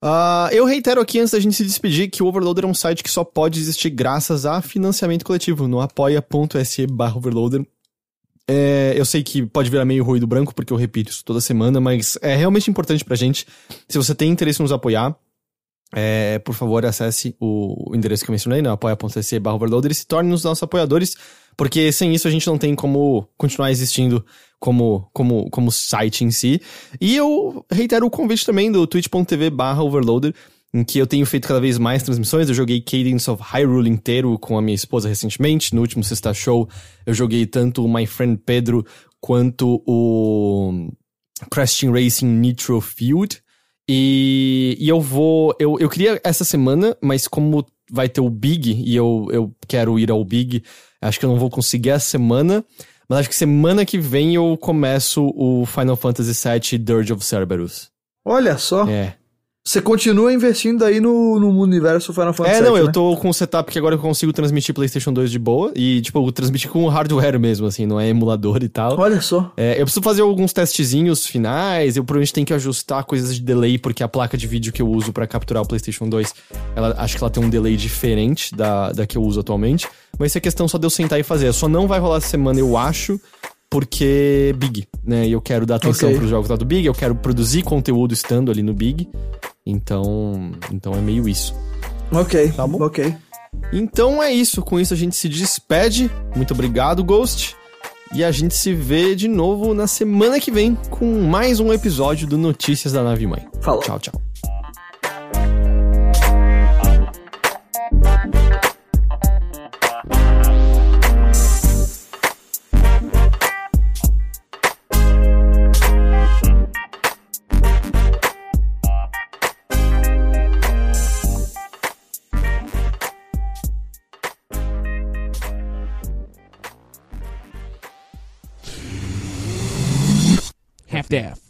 Ah, eu reitero aqui antes da gente se despedir que o Overloader é um site que só pode existir graças a financiamento coletivo no apoia.se overloader. É, eu sei que pode virar meio ruído branco, porque eu repito isso toda semana, mas é realmente importante pra gente. Se você tem interesse em nos apoiar, é, por favor, acesse o, endereço que eu mencionei, né, apoia.se barra overloader e se torne dos nossos apoiadores, porque sem isso a gente não tem como continuar existindo como, como, como site em si. E eu reitero o convite também do twitch.tv barra overloader, em que eu tenho feito cada vez mais transmissões. Eu joguei Cadence of Hyrule inteiro com a minha esposa recentemente. No último Sexta Show, eu joguei tanto o My Friend Pedro quanto o Crash Racing Nitro Field. E, e eu vou. Eu, eu queria essa semana, mas como vai ter o Big e eu, eu quero ir ao Big, acho que eu não vou conseguir essa semana. Mas acho que semana que vem eu começo o Final Fantasy VII Dirge of Cerberus. Olha só. É. Você continua investindo aí no, no universo Final Fantasy É, não, VII, eu né? tô com um setup que agora eu consigo transmitir PlayStation 2 de boa. E, tipo, transmitir com hardware mesmo, assim, não é emulador e tal. Olha só. É, eu preciso fazer alguns testezinhos finais, eu provavelmente tenho que ajustar coisas de delay, porque a placa de vídeo que eu uso pra capturar o PlayStation 2, ela, acho que ela tem um delay diferente da, da que eu uso atualmente. Mas isso é questão só de eu sentar e fazer. Só não vai rolar essa semana, eu acho, porque Big, né? E eu quero dar atenção Ok. pros jogos lá do Big, eu quero produzir conteúdo estando ali no Big. Então, então é meio isso. Ok, Tá bom. ok. Então é isso, com isso a gente se despede. Muito obrigado, Ghost. E a gente se vê de novo na semana que vem com mais um episódio do Notícias da Nave Mãe. Falou. Tchau, tchau. Daff.